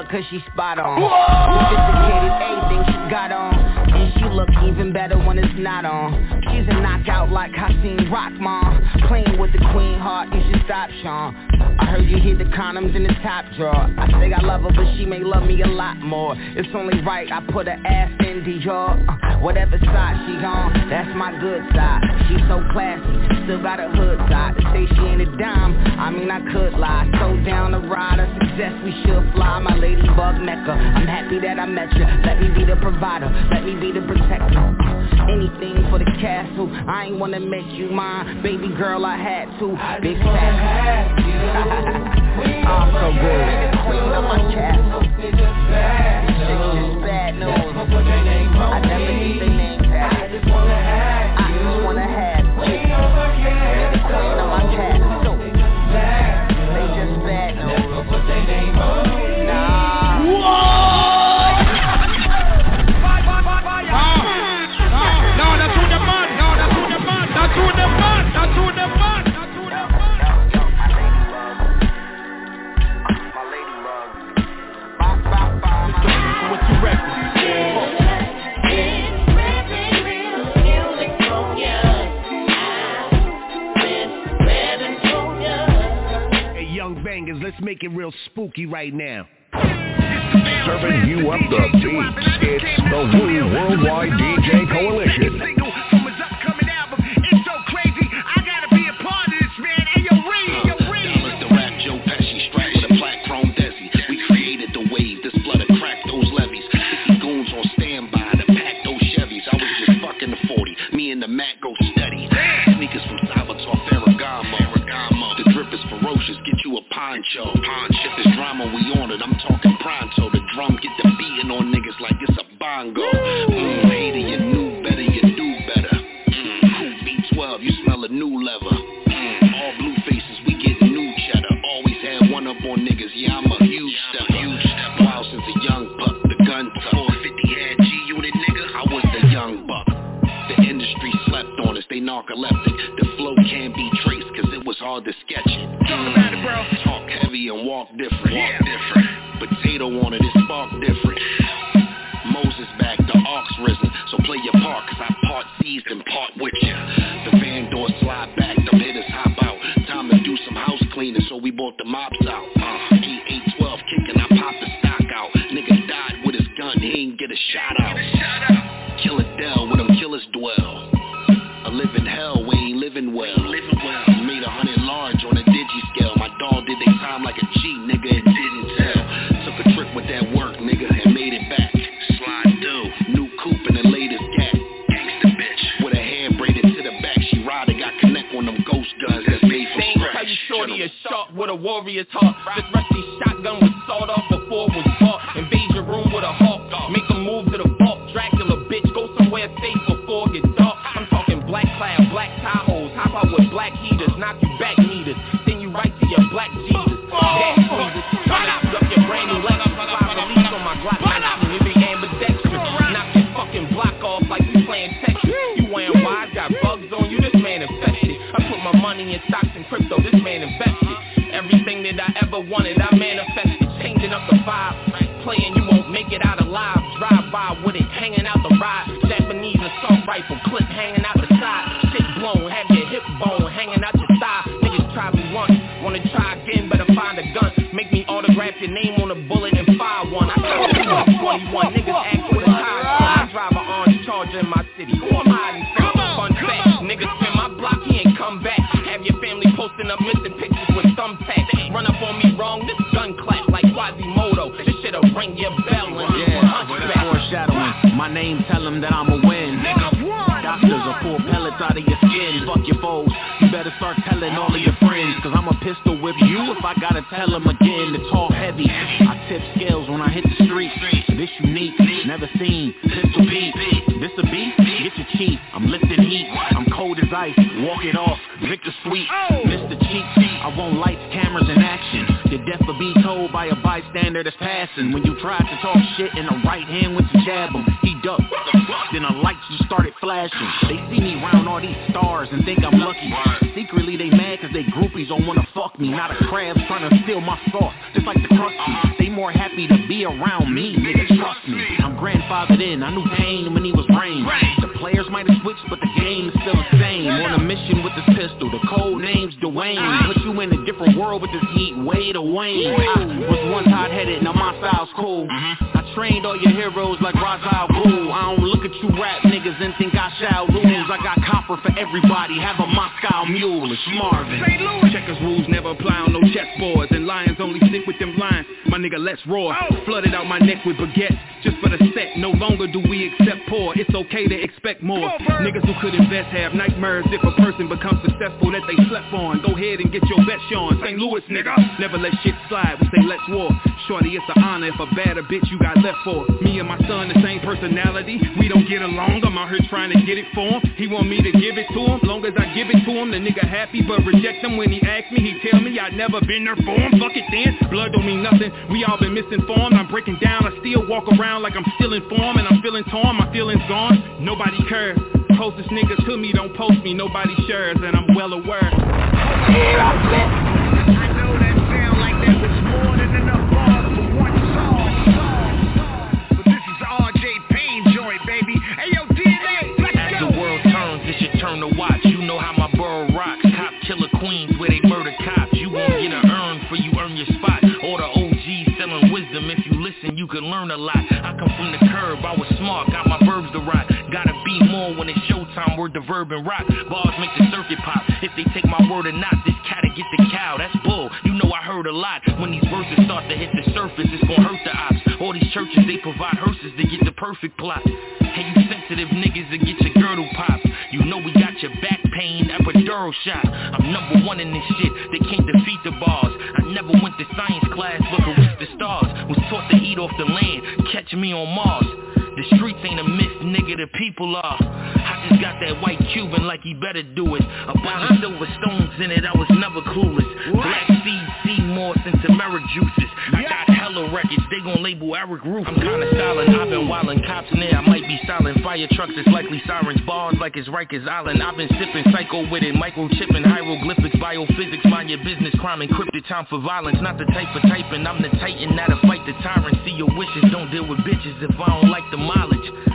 Cause she spot on. Sophisticated, everything she got on. And she look even better when it's not on. She's a knockout like Hakeem Rock, mom. Playing with the queen heart, you should stop, Sean. I heard you hid the condoms in the top drawer. I say I love her, but she may love me a lot more. It's only right I put her ass in Dior. Uh, whatever side she on, that's my good side. She's so classy, still got a hood side. To say she ain't a dime, I mean I could lie. So down the ride, a success we should fly. My ladybug mecca. I'm happy that I met you. Let me be the provider, let me be the protector. Anything for the castle. I ain't wanna make you mine, baby girl. I had to. Big fat. I'm so good. Queen of my. This shit just bad news. I Let's make it real spooky right now. Serving you up the beats. It's the Wu Worldwide DJ Coalition. I'm talking pronto. Your foes. You better start telling all of your friends. Cause I'ma pistol whip you if I gotta tell them again. It's all heavy. I tip scales when I hit the street. This unique, never seen. Pistol beat. This a beat? Get your cheap. I'm lifting heat. I'm cold as ice. Walk it off. Victor Sweet. Mr. Cheat. I want lights, cameras, and action. Your death will be told by a bystander that's passing. When you try to talk shit in the right hand with the jab him, he ducked. Then the lights just started flashing. They see me round all these stars and think I'm lucky. Secretly they mad cause they groupies don't wanna fuck me. Not a crab's trying to steal my sauce, just like the crusty. Uh-huh. They more happy to be around me, nigga, trust me. I'm grandfathered in, I knew pain when he was brain. Name's Dwayne. Put you in a different world with this heat, way to Wayne. I was once hot-headed, now my style's cool. I trained all your heroes like Ra's al Ghul. I don't look at you rap niggas and think I shall lose. I got copper for everybody, have a Moscow mule, it's Marvin. Checkers rules never apply on no chessboards. And lions only stick with them lions. My nigga, let's roar. Flooded out my neck with baguettes Just for the set. No longer do we accept poor. It's okay to expect more. Niggas who could invest have nightmares If a person becomes successful that they slept on Go ahead and get your best on St. Louis nigga Never let shit slide We say let's war Shorty, it's an honor If a badder bitch you got left for Me and my son the same personality We don't get along I'm out here trying to get it for him He want me to give it to him Long as I give it to him The nigga happy but reject him when he ask me, he tell me I never been there for him. Fuck it then, blood don't mean nothing. We all been misinformed. I'm breaking down. I still walk around like I'm still informed and I'm feeling torn. My feelings gone. Nobody cares. Closest nigga to me don't post me, nobody shares, and I'm well aware. Here I As the world turns, it's your turn to watch. You know how my borough rocks. Cop killer queens where they murder cops. You won't get for you earn your spot. The selling wisdom. If you listen, you can learn a lot. I come from the curb, I was smart, got my verbs to rock. More when it's showtime, word the verb and rock. Bars make the circuit pop. If they take my word or not, this cat'll get the cow, that's bull. You know I heard a lot. When these verses start to hit the surface, it's gonna hurt the ops. All these churches, they provide hearses to get the perfect plot. Hey, you sensitive niggas to get your girdle popped. You know we got your back pain, epidural shot. I'm number one in this shit, they can't defeat the bars. I never went to science class, but reach the stars. Was taught to eat off the land, catch me on Mars. The streets ain't a myth, nigga, the people are. I just got that white Cuban like he better do it. A bunch of silver stones in it, I was never clueless. Black seeds, Seymour, and turmeric juices. I got hella records, they gon' label Eric Roof. I'm kinda silent, I've been wildin', cops in there, I might be silent. Fire trucks, it's likely sirens, bars like it's Rikers Island. I've been sipping psycho with it, microchipping, hieroglyphics, biophysics, mind your business, crime encrypted, time for violence. Not the type for typing, I'm the titan that'll fight the tyrant. See your wishes, don't deal with bitches if I don't like the mileage.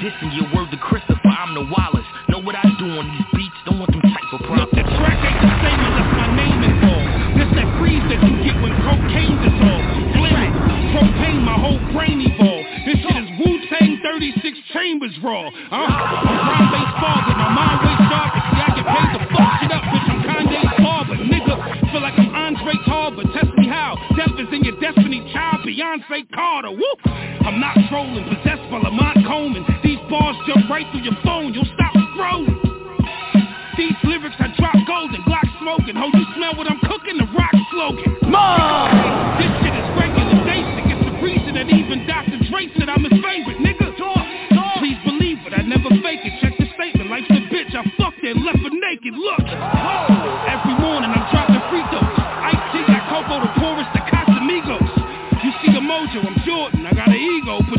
Dissing your word to Christopher, I'm the Wallace. Know what I do on these beats, don't want them type of problems. The track ain't the same unless my name involved. This that freeze that you get when cocaine dissolves. Flame, propane, my whole brain evolved. This shit is Wu-Tang 36 chambers raw. Uh, I'm ground-based father, my mind way sharper. See, I get paid to fuck shit up, bitch. I'm Kanye's barber, nigga. Feel like I'm Andre Tarver. Test me how. Death is in your destiny, child. Beyonce Carter. Woo! I'm not trolling, possessed by Lamont Coleman. These bars jump right through your phone. You'll stop scrolling. These lyrics I drop golden, Glock smoking. Ho, you smell what I'm cooking? The rock slogan. Mom! This shit is regular basic. It's the reason that even Dr. Dre said I'm his favorite, nigga. Talk, talk. Please believe it, I never fake it. Check the statement. Life's a bitch. I fucked and left her naked. Look. Every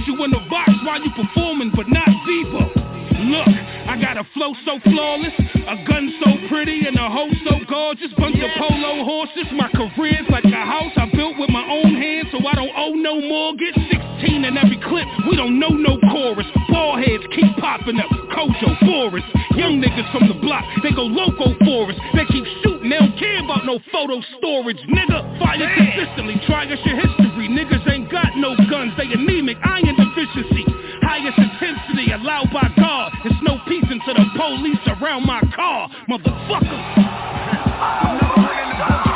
Put you in the box while you performing, but not Debo. Look, I got a flow so flawless, a gun so pretty, and a hoe so gorgeous. Bunch of polo horses. My career's like a house I built with my own hands, so I don't owe no mortgage. 16 in every clip, we don't know no chorus. Ball heads keep popping up. Kojo, Boris, young niggas from the block, they go loco for us. They keep shooting, they don't care about no photo storage. Nigga, fire consistently, try us your history. Niggas ain't got no guns, they anemic, iron deficiency. Highest intensity allowed by God. It's no peace until the police around my car, motherfucker. [laughs]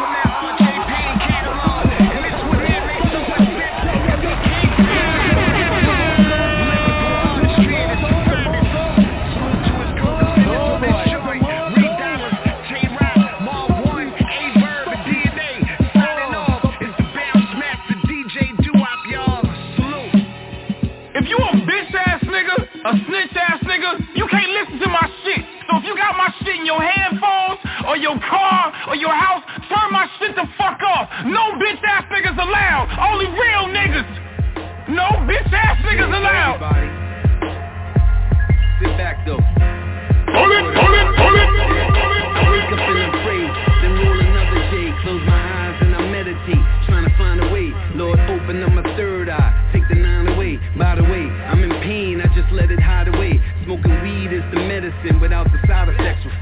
your headphones or your car or your house, turn my shit the fuck off. No bitch ass niggas allowed. Only real niggas. No bitch ass niggas allowed. Sit back though. Hold it, hold it, hold it. Wake up and pray, then roll another day. Close my eyes and I meditate, trying to find a way. Lord,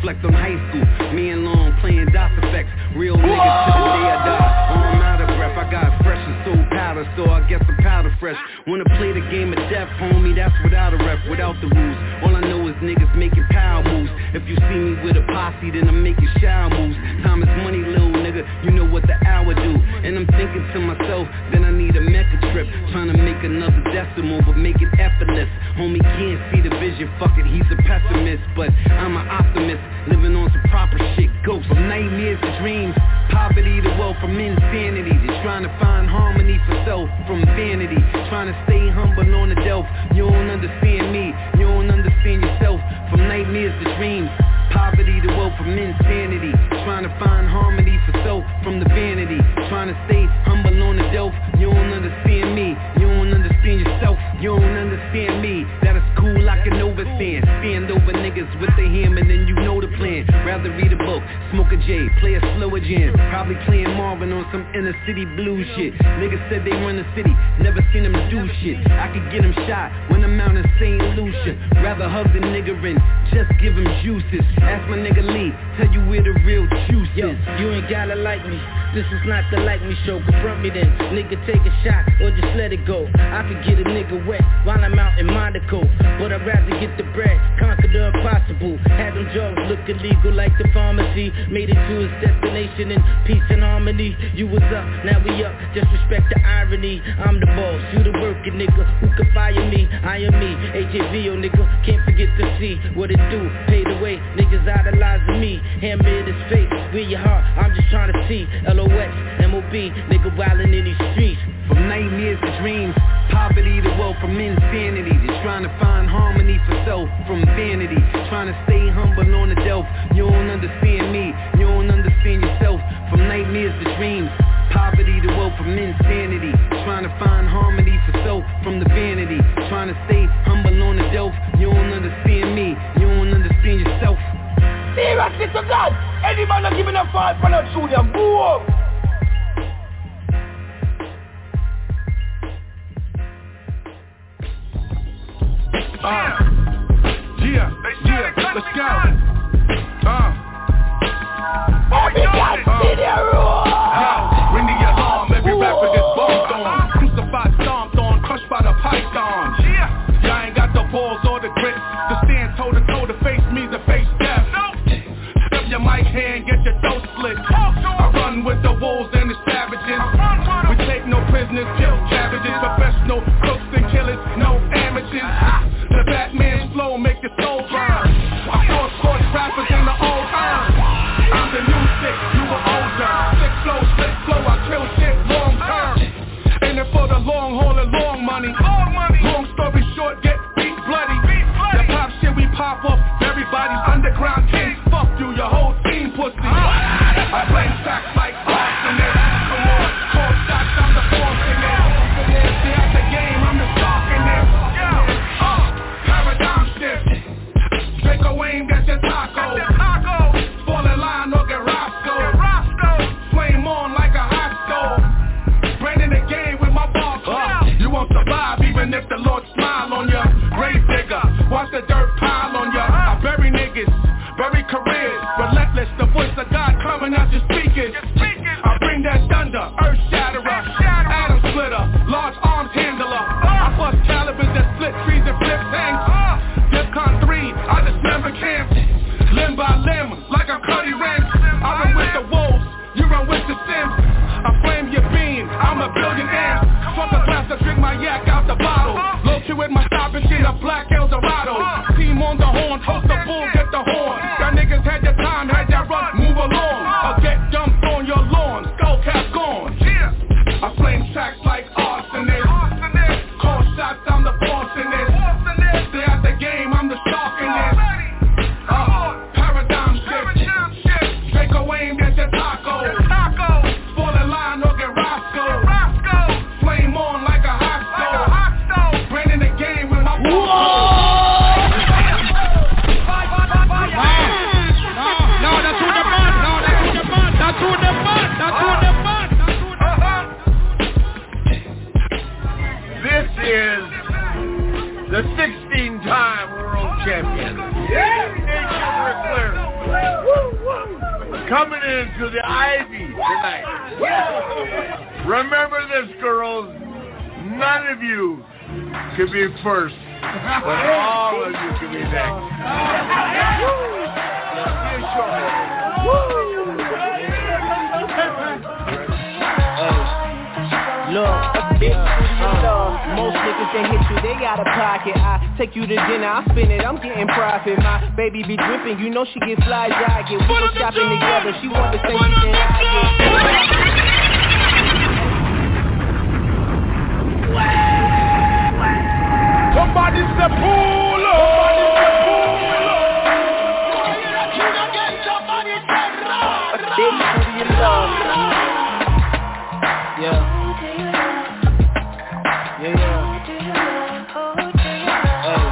Reflect on high school, me and Long playing DOS effects. Real niggas to the day I die. Arm out of breath, I got fresh and soul powder, so I guess I'm powder fresh. Wanna play the game of death, homie, that's without a rep, without the rules. All I know is niggas making power moves. If you see me with a posse, then I'm making shower moves. Time is money, little nigga, you know what the hour do. And I'm thinking to myself, then I need a mecca trip. Trying to make another decimal, but make it effortless. Homie can't see the vision, fuck it, he's a pessimist. But I'm an optimist, living on some proper shit. Ghosts, nightmares to dreams. Poverty to wealth from insanity. Just trying to find harmony for self from vanity. Trying to stay humble on the delf. You don't understand me, you don't understand yourself. From nightmares to dreams. Poverty to wealth from insanity. Trying to find harmony for self from the vanity. Trying to stay humble on the delf. You don't understand me, you don't understand yourself. You don't understand me. That is cool, I can overstand. Stand over niggas with the hammer, then you know the plan. Rather read a book Smoke a J, play a slower jam. Probably playing Marvin on some inner city blues shit. Niggas said they run the city, never seen them do shit. I could get them shot when I'm out in St. Lucia. Rather hug the nigga and just give him juices. Ask my nigga Lee, tell you where the real juice Yo, is. you ain't gotta like me. This is not the like me show. Confront me then. Nigga, take a shot or just let it go. I could get a nigga wet while I'm out in Monaco. But I'd rather get the bread, conquer the impossible. Had them drugs look illegal like the pharmacy. Made it to its destination in peace and harmony. You was up, now we up. Just respect the irony. I'm the boss, you the working nigga. Who can fire me? I am me. HAVO nigga, can't forget to see what it do. Pay the way, niggas idolizing me. Hammer in his face, where your heart? I'm just trying to see. LOX, MOB, nigga wildin' in these streets. From nightmares to dreams, poverty to wealth, from insanity. To trying to find harmony for self, from vanity, trying to stay humble on the delf. You don't understand me, you don't understand yourself. From nightmares to dreams, poverty to wealth, from insanity, trying to find harmony for self, from the vanity, trying to stay humble on the delf. You don't understand me, you don't understand yourself. Seriously to God, any man not giving a fight for that junior, go Uh, yeah, yeah, let's go. Fly jogging. We go shopping together, she want the same shit that I get. Somebody say pull up. Baby, who do you love? Yeah. Yeah, yeah.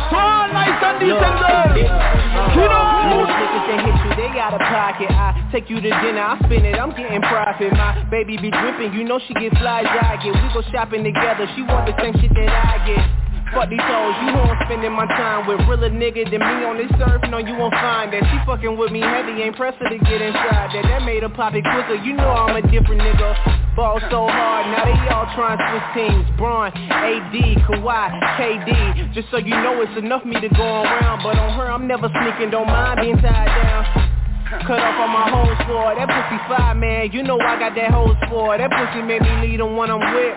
So nice and decent, girl. yeah, You know. Most niggas they hit you, they out of pocket. I take you to dinner, I spend it, I'm getting profit. My baby be dripping, you know she get fly jacket. We go shopping together, she want the same shit that I get. Fuck these hoes, you won't spending my time with realer nigga than me on this earth. No, you won't find that. She fucking with me heavy, ain't pressed her to get inside that. That made her pop it quicker. You know I'm a different nigga. Ball so hard, now they all trying to switch teams. Bron, AD, Kawhi, KD. Just so you know, it's enough me to go around. But on her, I'm never sneaking. Don't mind being tied down. Cut off on my whole squad. That pussy fire, man. You know I got that whole squad. That pussy made me lead on one I'm with.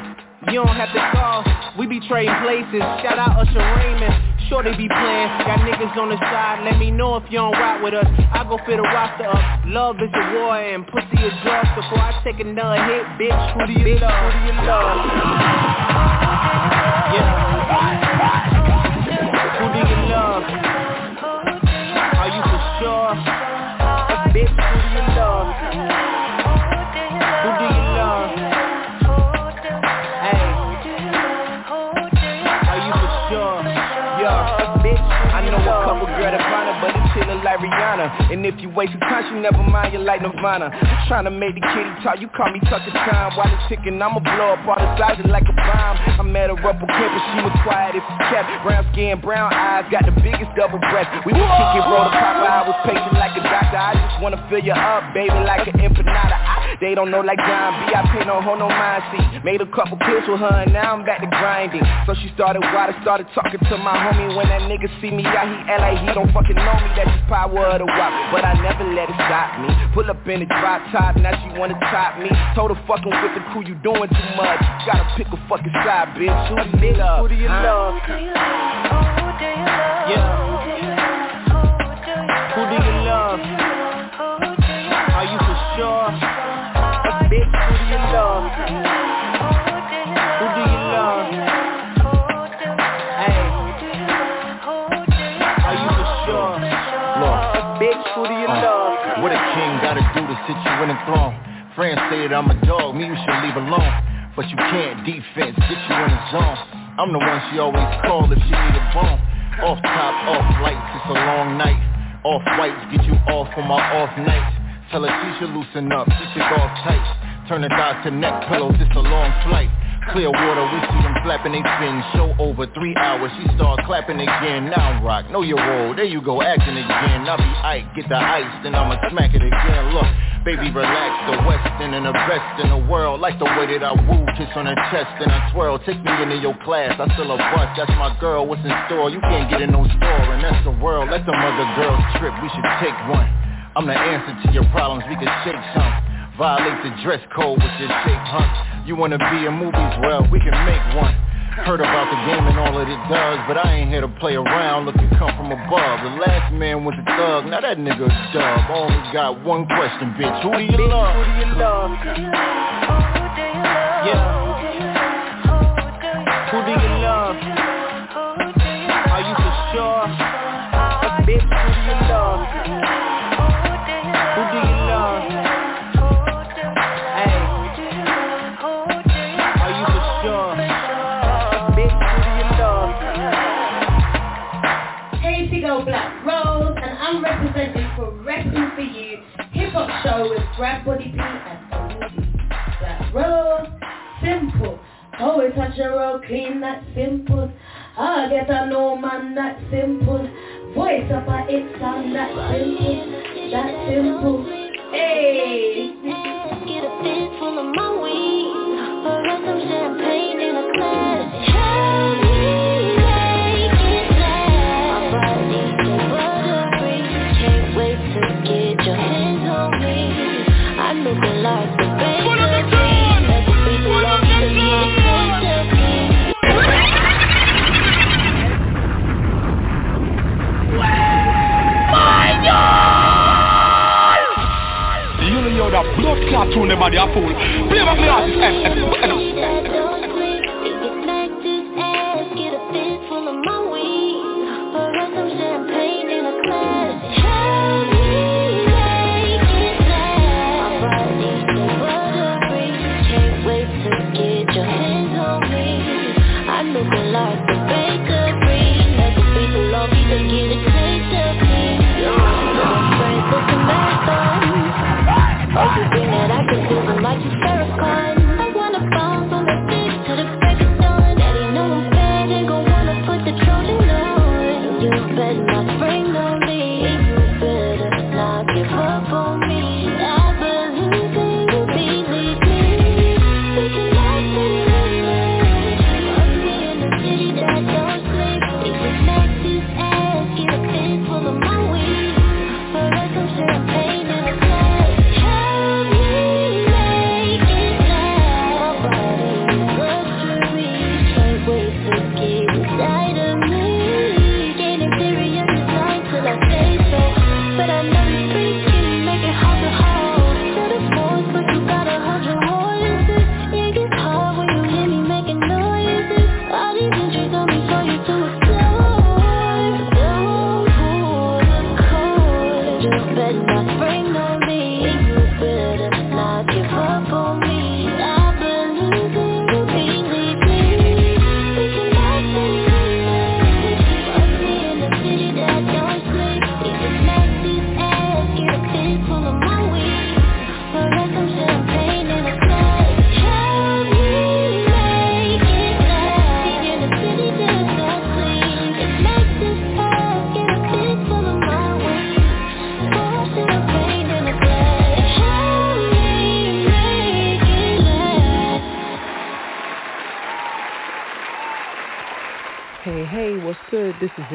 You don't have to call, we be trading places. Shout out Usher Raymond. Sure they be playing, got niggas on the side. Let me know if you don't rock with us. I go fit a roster up. Love is a war and pussy is drugs. Before I take another hit, bitch, who do you bitch, love? Who do you love? Yeah. Who do you love? Are you for sure? Who do you love? Who do you love? Hey. Are you for sure? Yeah, bitch, I know a couple girl that find her, but it's chillin' like And if you waste wasting time, you never mind, you like Nirvana. I'm tryna make the kitty talk, you call me Tucker Time. While it's ticking, I'ma blow up all the sides like a bomb. I met her up on campus, she was quiet if you kept. Brown skin, brown eyes, got the biggest double breath. We was kicking, roll the pop, I was patient like a doctor. I just wanna fill you up, baby, like an empanada. I, they don't know like John B, I pay no hold no mind, see. Made a couple pills with her, and now I'm back to grinding. So she started water, started talking to my homie. When that nigga see me out, he act like he don't fucking know me. That's the power of the wop, but I never let it stop me. Pull up in the drop top, now she wanna top me. Told her fucking with the crew, you doing too much. Gotta pick a fucking side, bitch. Who do you love? Who do you love? Yeah. Who do you love? Are you for sure? Bitch, who do you sit you in a throne. Friends say that I'm a dog, me you should leave alone. But you can't defense, get you in the zone. I'm the one she always call if she need a bone. Off top, off lights, it's a long night. Off whites, get you off on my off nights. Tell her she should loosen up, she should go off tight. Turn the thighs to neck pillows, it's a long flight. Clear water, we see them flapping they fins. Show over three hours, she start clapping again. Now I rock, know your role, there you go, acting again. I'll be Ike, get the ice, then I'ma smack it again. Look, baby, relax, the western and the best in the world. Like the way that I woo, kiss on her chest and I twirl. Take me into your class, I still a bust, that's my girl. What's in store? You can't get in no store, and that's the world. Let them other girls trip, we should take one. I'm the answer to your problems, we can shake some. Violate the dress code with your shape, huh? You wanna be in movies? Well, we can make one. Heard about the game and all that it does, but I ain't here to play around, look, it come from above. The last man was a thug, now that nigga a dub. Only got one question, bitch, who do you love? who do you love? Yeah. Who do you love? Are you for sure? Brad Body P and ODB. Black simple. Oh, Always touch a roll clean, that's simple. I get a no man, that's simple. Voice up a it sound, that's simple. That's simple. Hey. Get a fist full of my weed clot tune them and they're full. Play back the artist.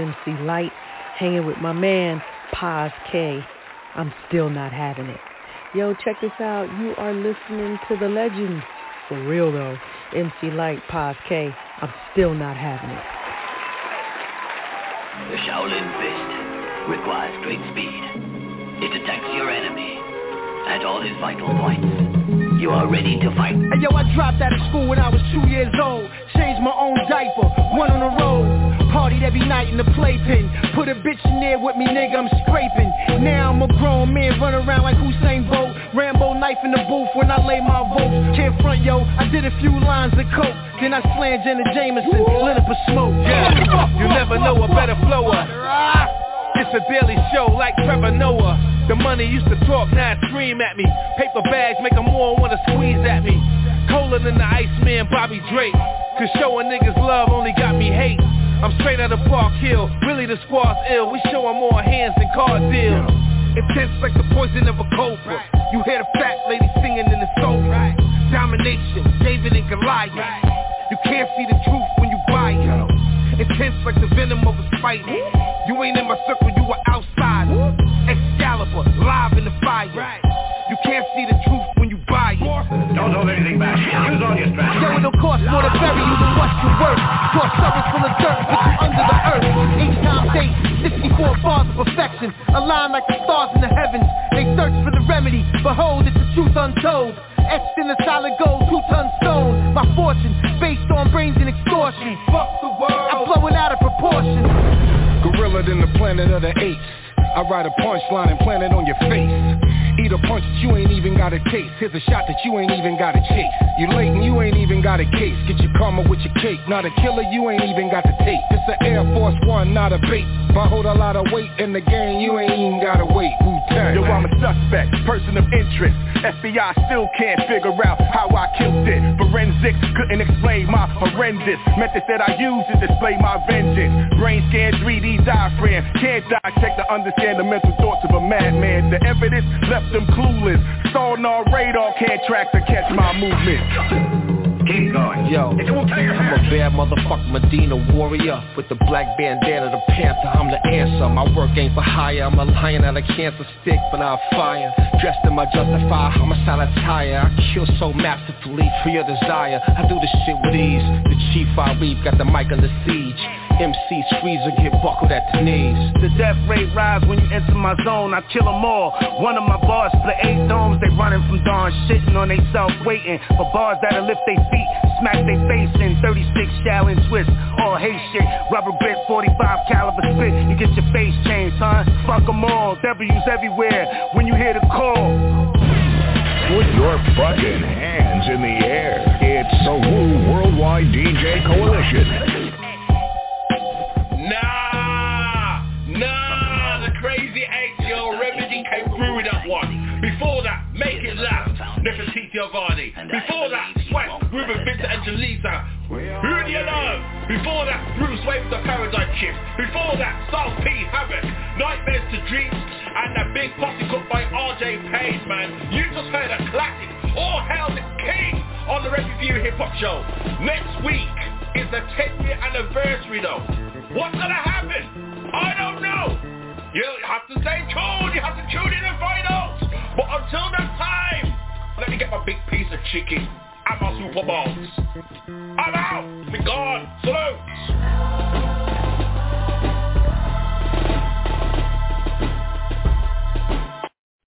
MC Eiht, hanging with my man, Ras Kass. I'm still not having it. Yo, check this out. You are listening to the legends. For real though. MC Eiht, Ras Kass. I'm still not having it. The Shaolin Fist requires great speed. It attacks your enemy all his vital points. You are ready to fight. Hey yo, I dropped out of school when I was two years old. Changed my own diaper, went on the road. Partied every night in the playpen. Put a bitch in there with me, nigga, I'm scraping. Now I'm a grown man, run around like Usain Bolt. Rambo knife in the booth when I lay my votes. Can't front, yo, I did a few lines of coke. Then I slammed Jenna Jameson, lit up a smoke. Yeah, you never know a better flower. Ah. It's a daily show like Trevor Noah. The money used to talk, now it scream at me. Paper bags make them all wanna squeeze at me. Colder than the Iceman Bobby Drake. Cause showing niggas love only got me hate. I'm straight out of Park Hill, really the squad's ill. We showing more hands than car deals. Intense like the poison of a cobra. You hear the fat lady singing in the sofa. Domination, David and Goliath. You can't see the truth when you buy it. Intense like the venom of a spider. You ain't in my circle, you are outside. Excalibur, live in the fire. You can't see the truth when you buy it. Don't hold anything back. Use all your strength. Yo, it'll cost more to bury you than what's your worth. Draw shovels full of dirt, put you under the earth. Each time date, 64 bars of perfection. Align like the stars in the heavens. They search for the remedy. Behold, it's the truth untold. Etched in the solid gold, two-ton stone. My fortune, based on brains and extortion. Fuck the world. I'm blowing out of proportion. Gorilla than the planet of the apes. I write a punchline and plant it on your face. Eat a punch that you ain't even got a taste. Here's a shot that you ain't even got a chase. You late and you ain't even got a case. Get your karma with your cake. Not a killer, you ain't even got the tape. It's an Air Force One, not a bait. If I hold a lot of weight in the game, you ain't even gotta wait. Wu-Tang. Yo, I'm a suspect, person of interest. FBI still can't figure out how I killed it. Forensics couldn't explain my horrendous methods that I use to display my vengeance. Brain scan 3D diaphragm, can't dissect to understand the mental thoughts of a madman. The evidence left them clueless. Sonar radar can't track to catch my movement. Keep going. Yo, I'm a bad motherfucker Medina warrior. With the black bandana, the panther, I'm the answer. My work ain't for hire, I'm a lion at a cancer stick But I fire, dressed in my justified homicide attire I kill so masterfully for your desire. I do this shit with ease. The chief I reap got the mic under siege MC Squeezer get buckled at the knees The death rate rise when you enter my zone, I kill them all. One of my bars split eight domes, they running from dawn, shitting on they self, waiting for bars that'll lift their feet, smack their face in 36 Shaolin twists, all hate shit, rubber grip, 45 caliber spit, you get your face changed, huh? Fuck them all, W's everywhere when you hear the call. Put your fucking hands in the air. It's the Wu Worldwide DJ Coalition. Nah, nah, the crazy eight yo remedy came with that one. Before that, make it last, Nefertitti Vardy. Before that, Sweat, Reuben Vincent Angelisa. Who do you know? Before that, Bruse Wane the Paradigm Shift. Before that, Styles P Havoc, Nightmares to Dreams, and that big posse cooked by RJ Payne, man. You just heard a classic. All hail the king on the Review Hip Hop Show. Next week is the 10 year anniversary though. What's gonna happen? I don't know. You have to stay tuned. You have to tune in and find out. But until that time, let me get my big piece of chicken and my super balls. I'm out. Be gone. Salute.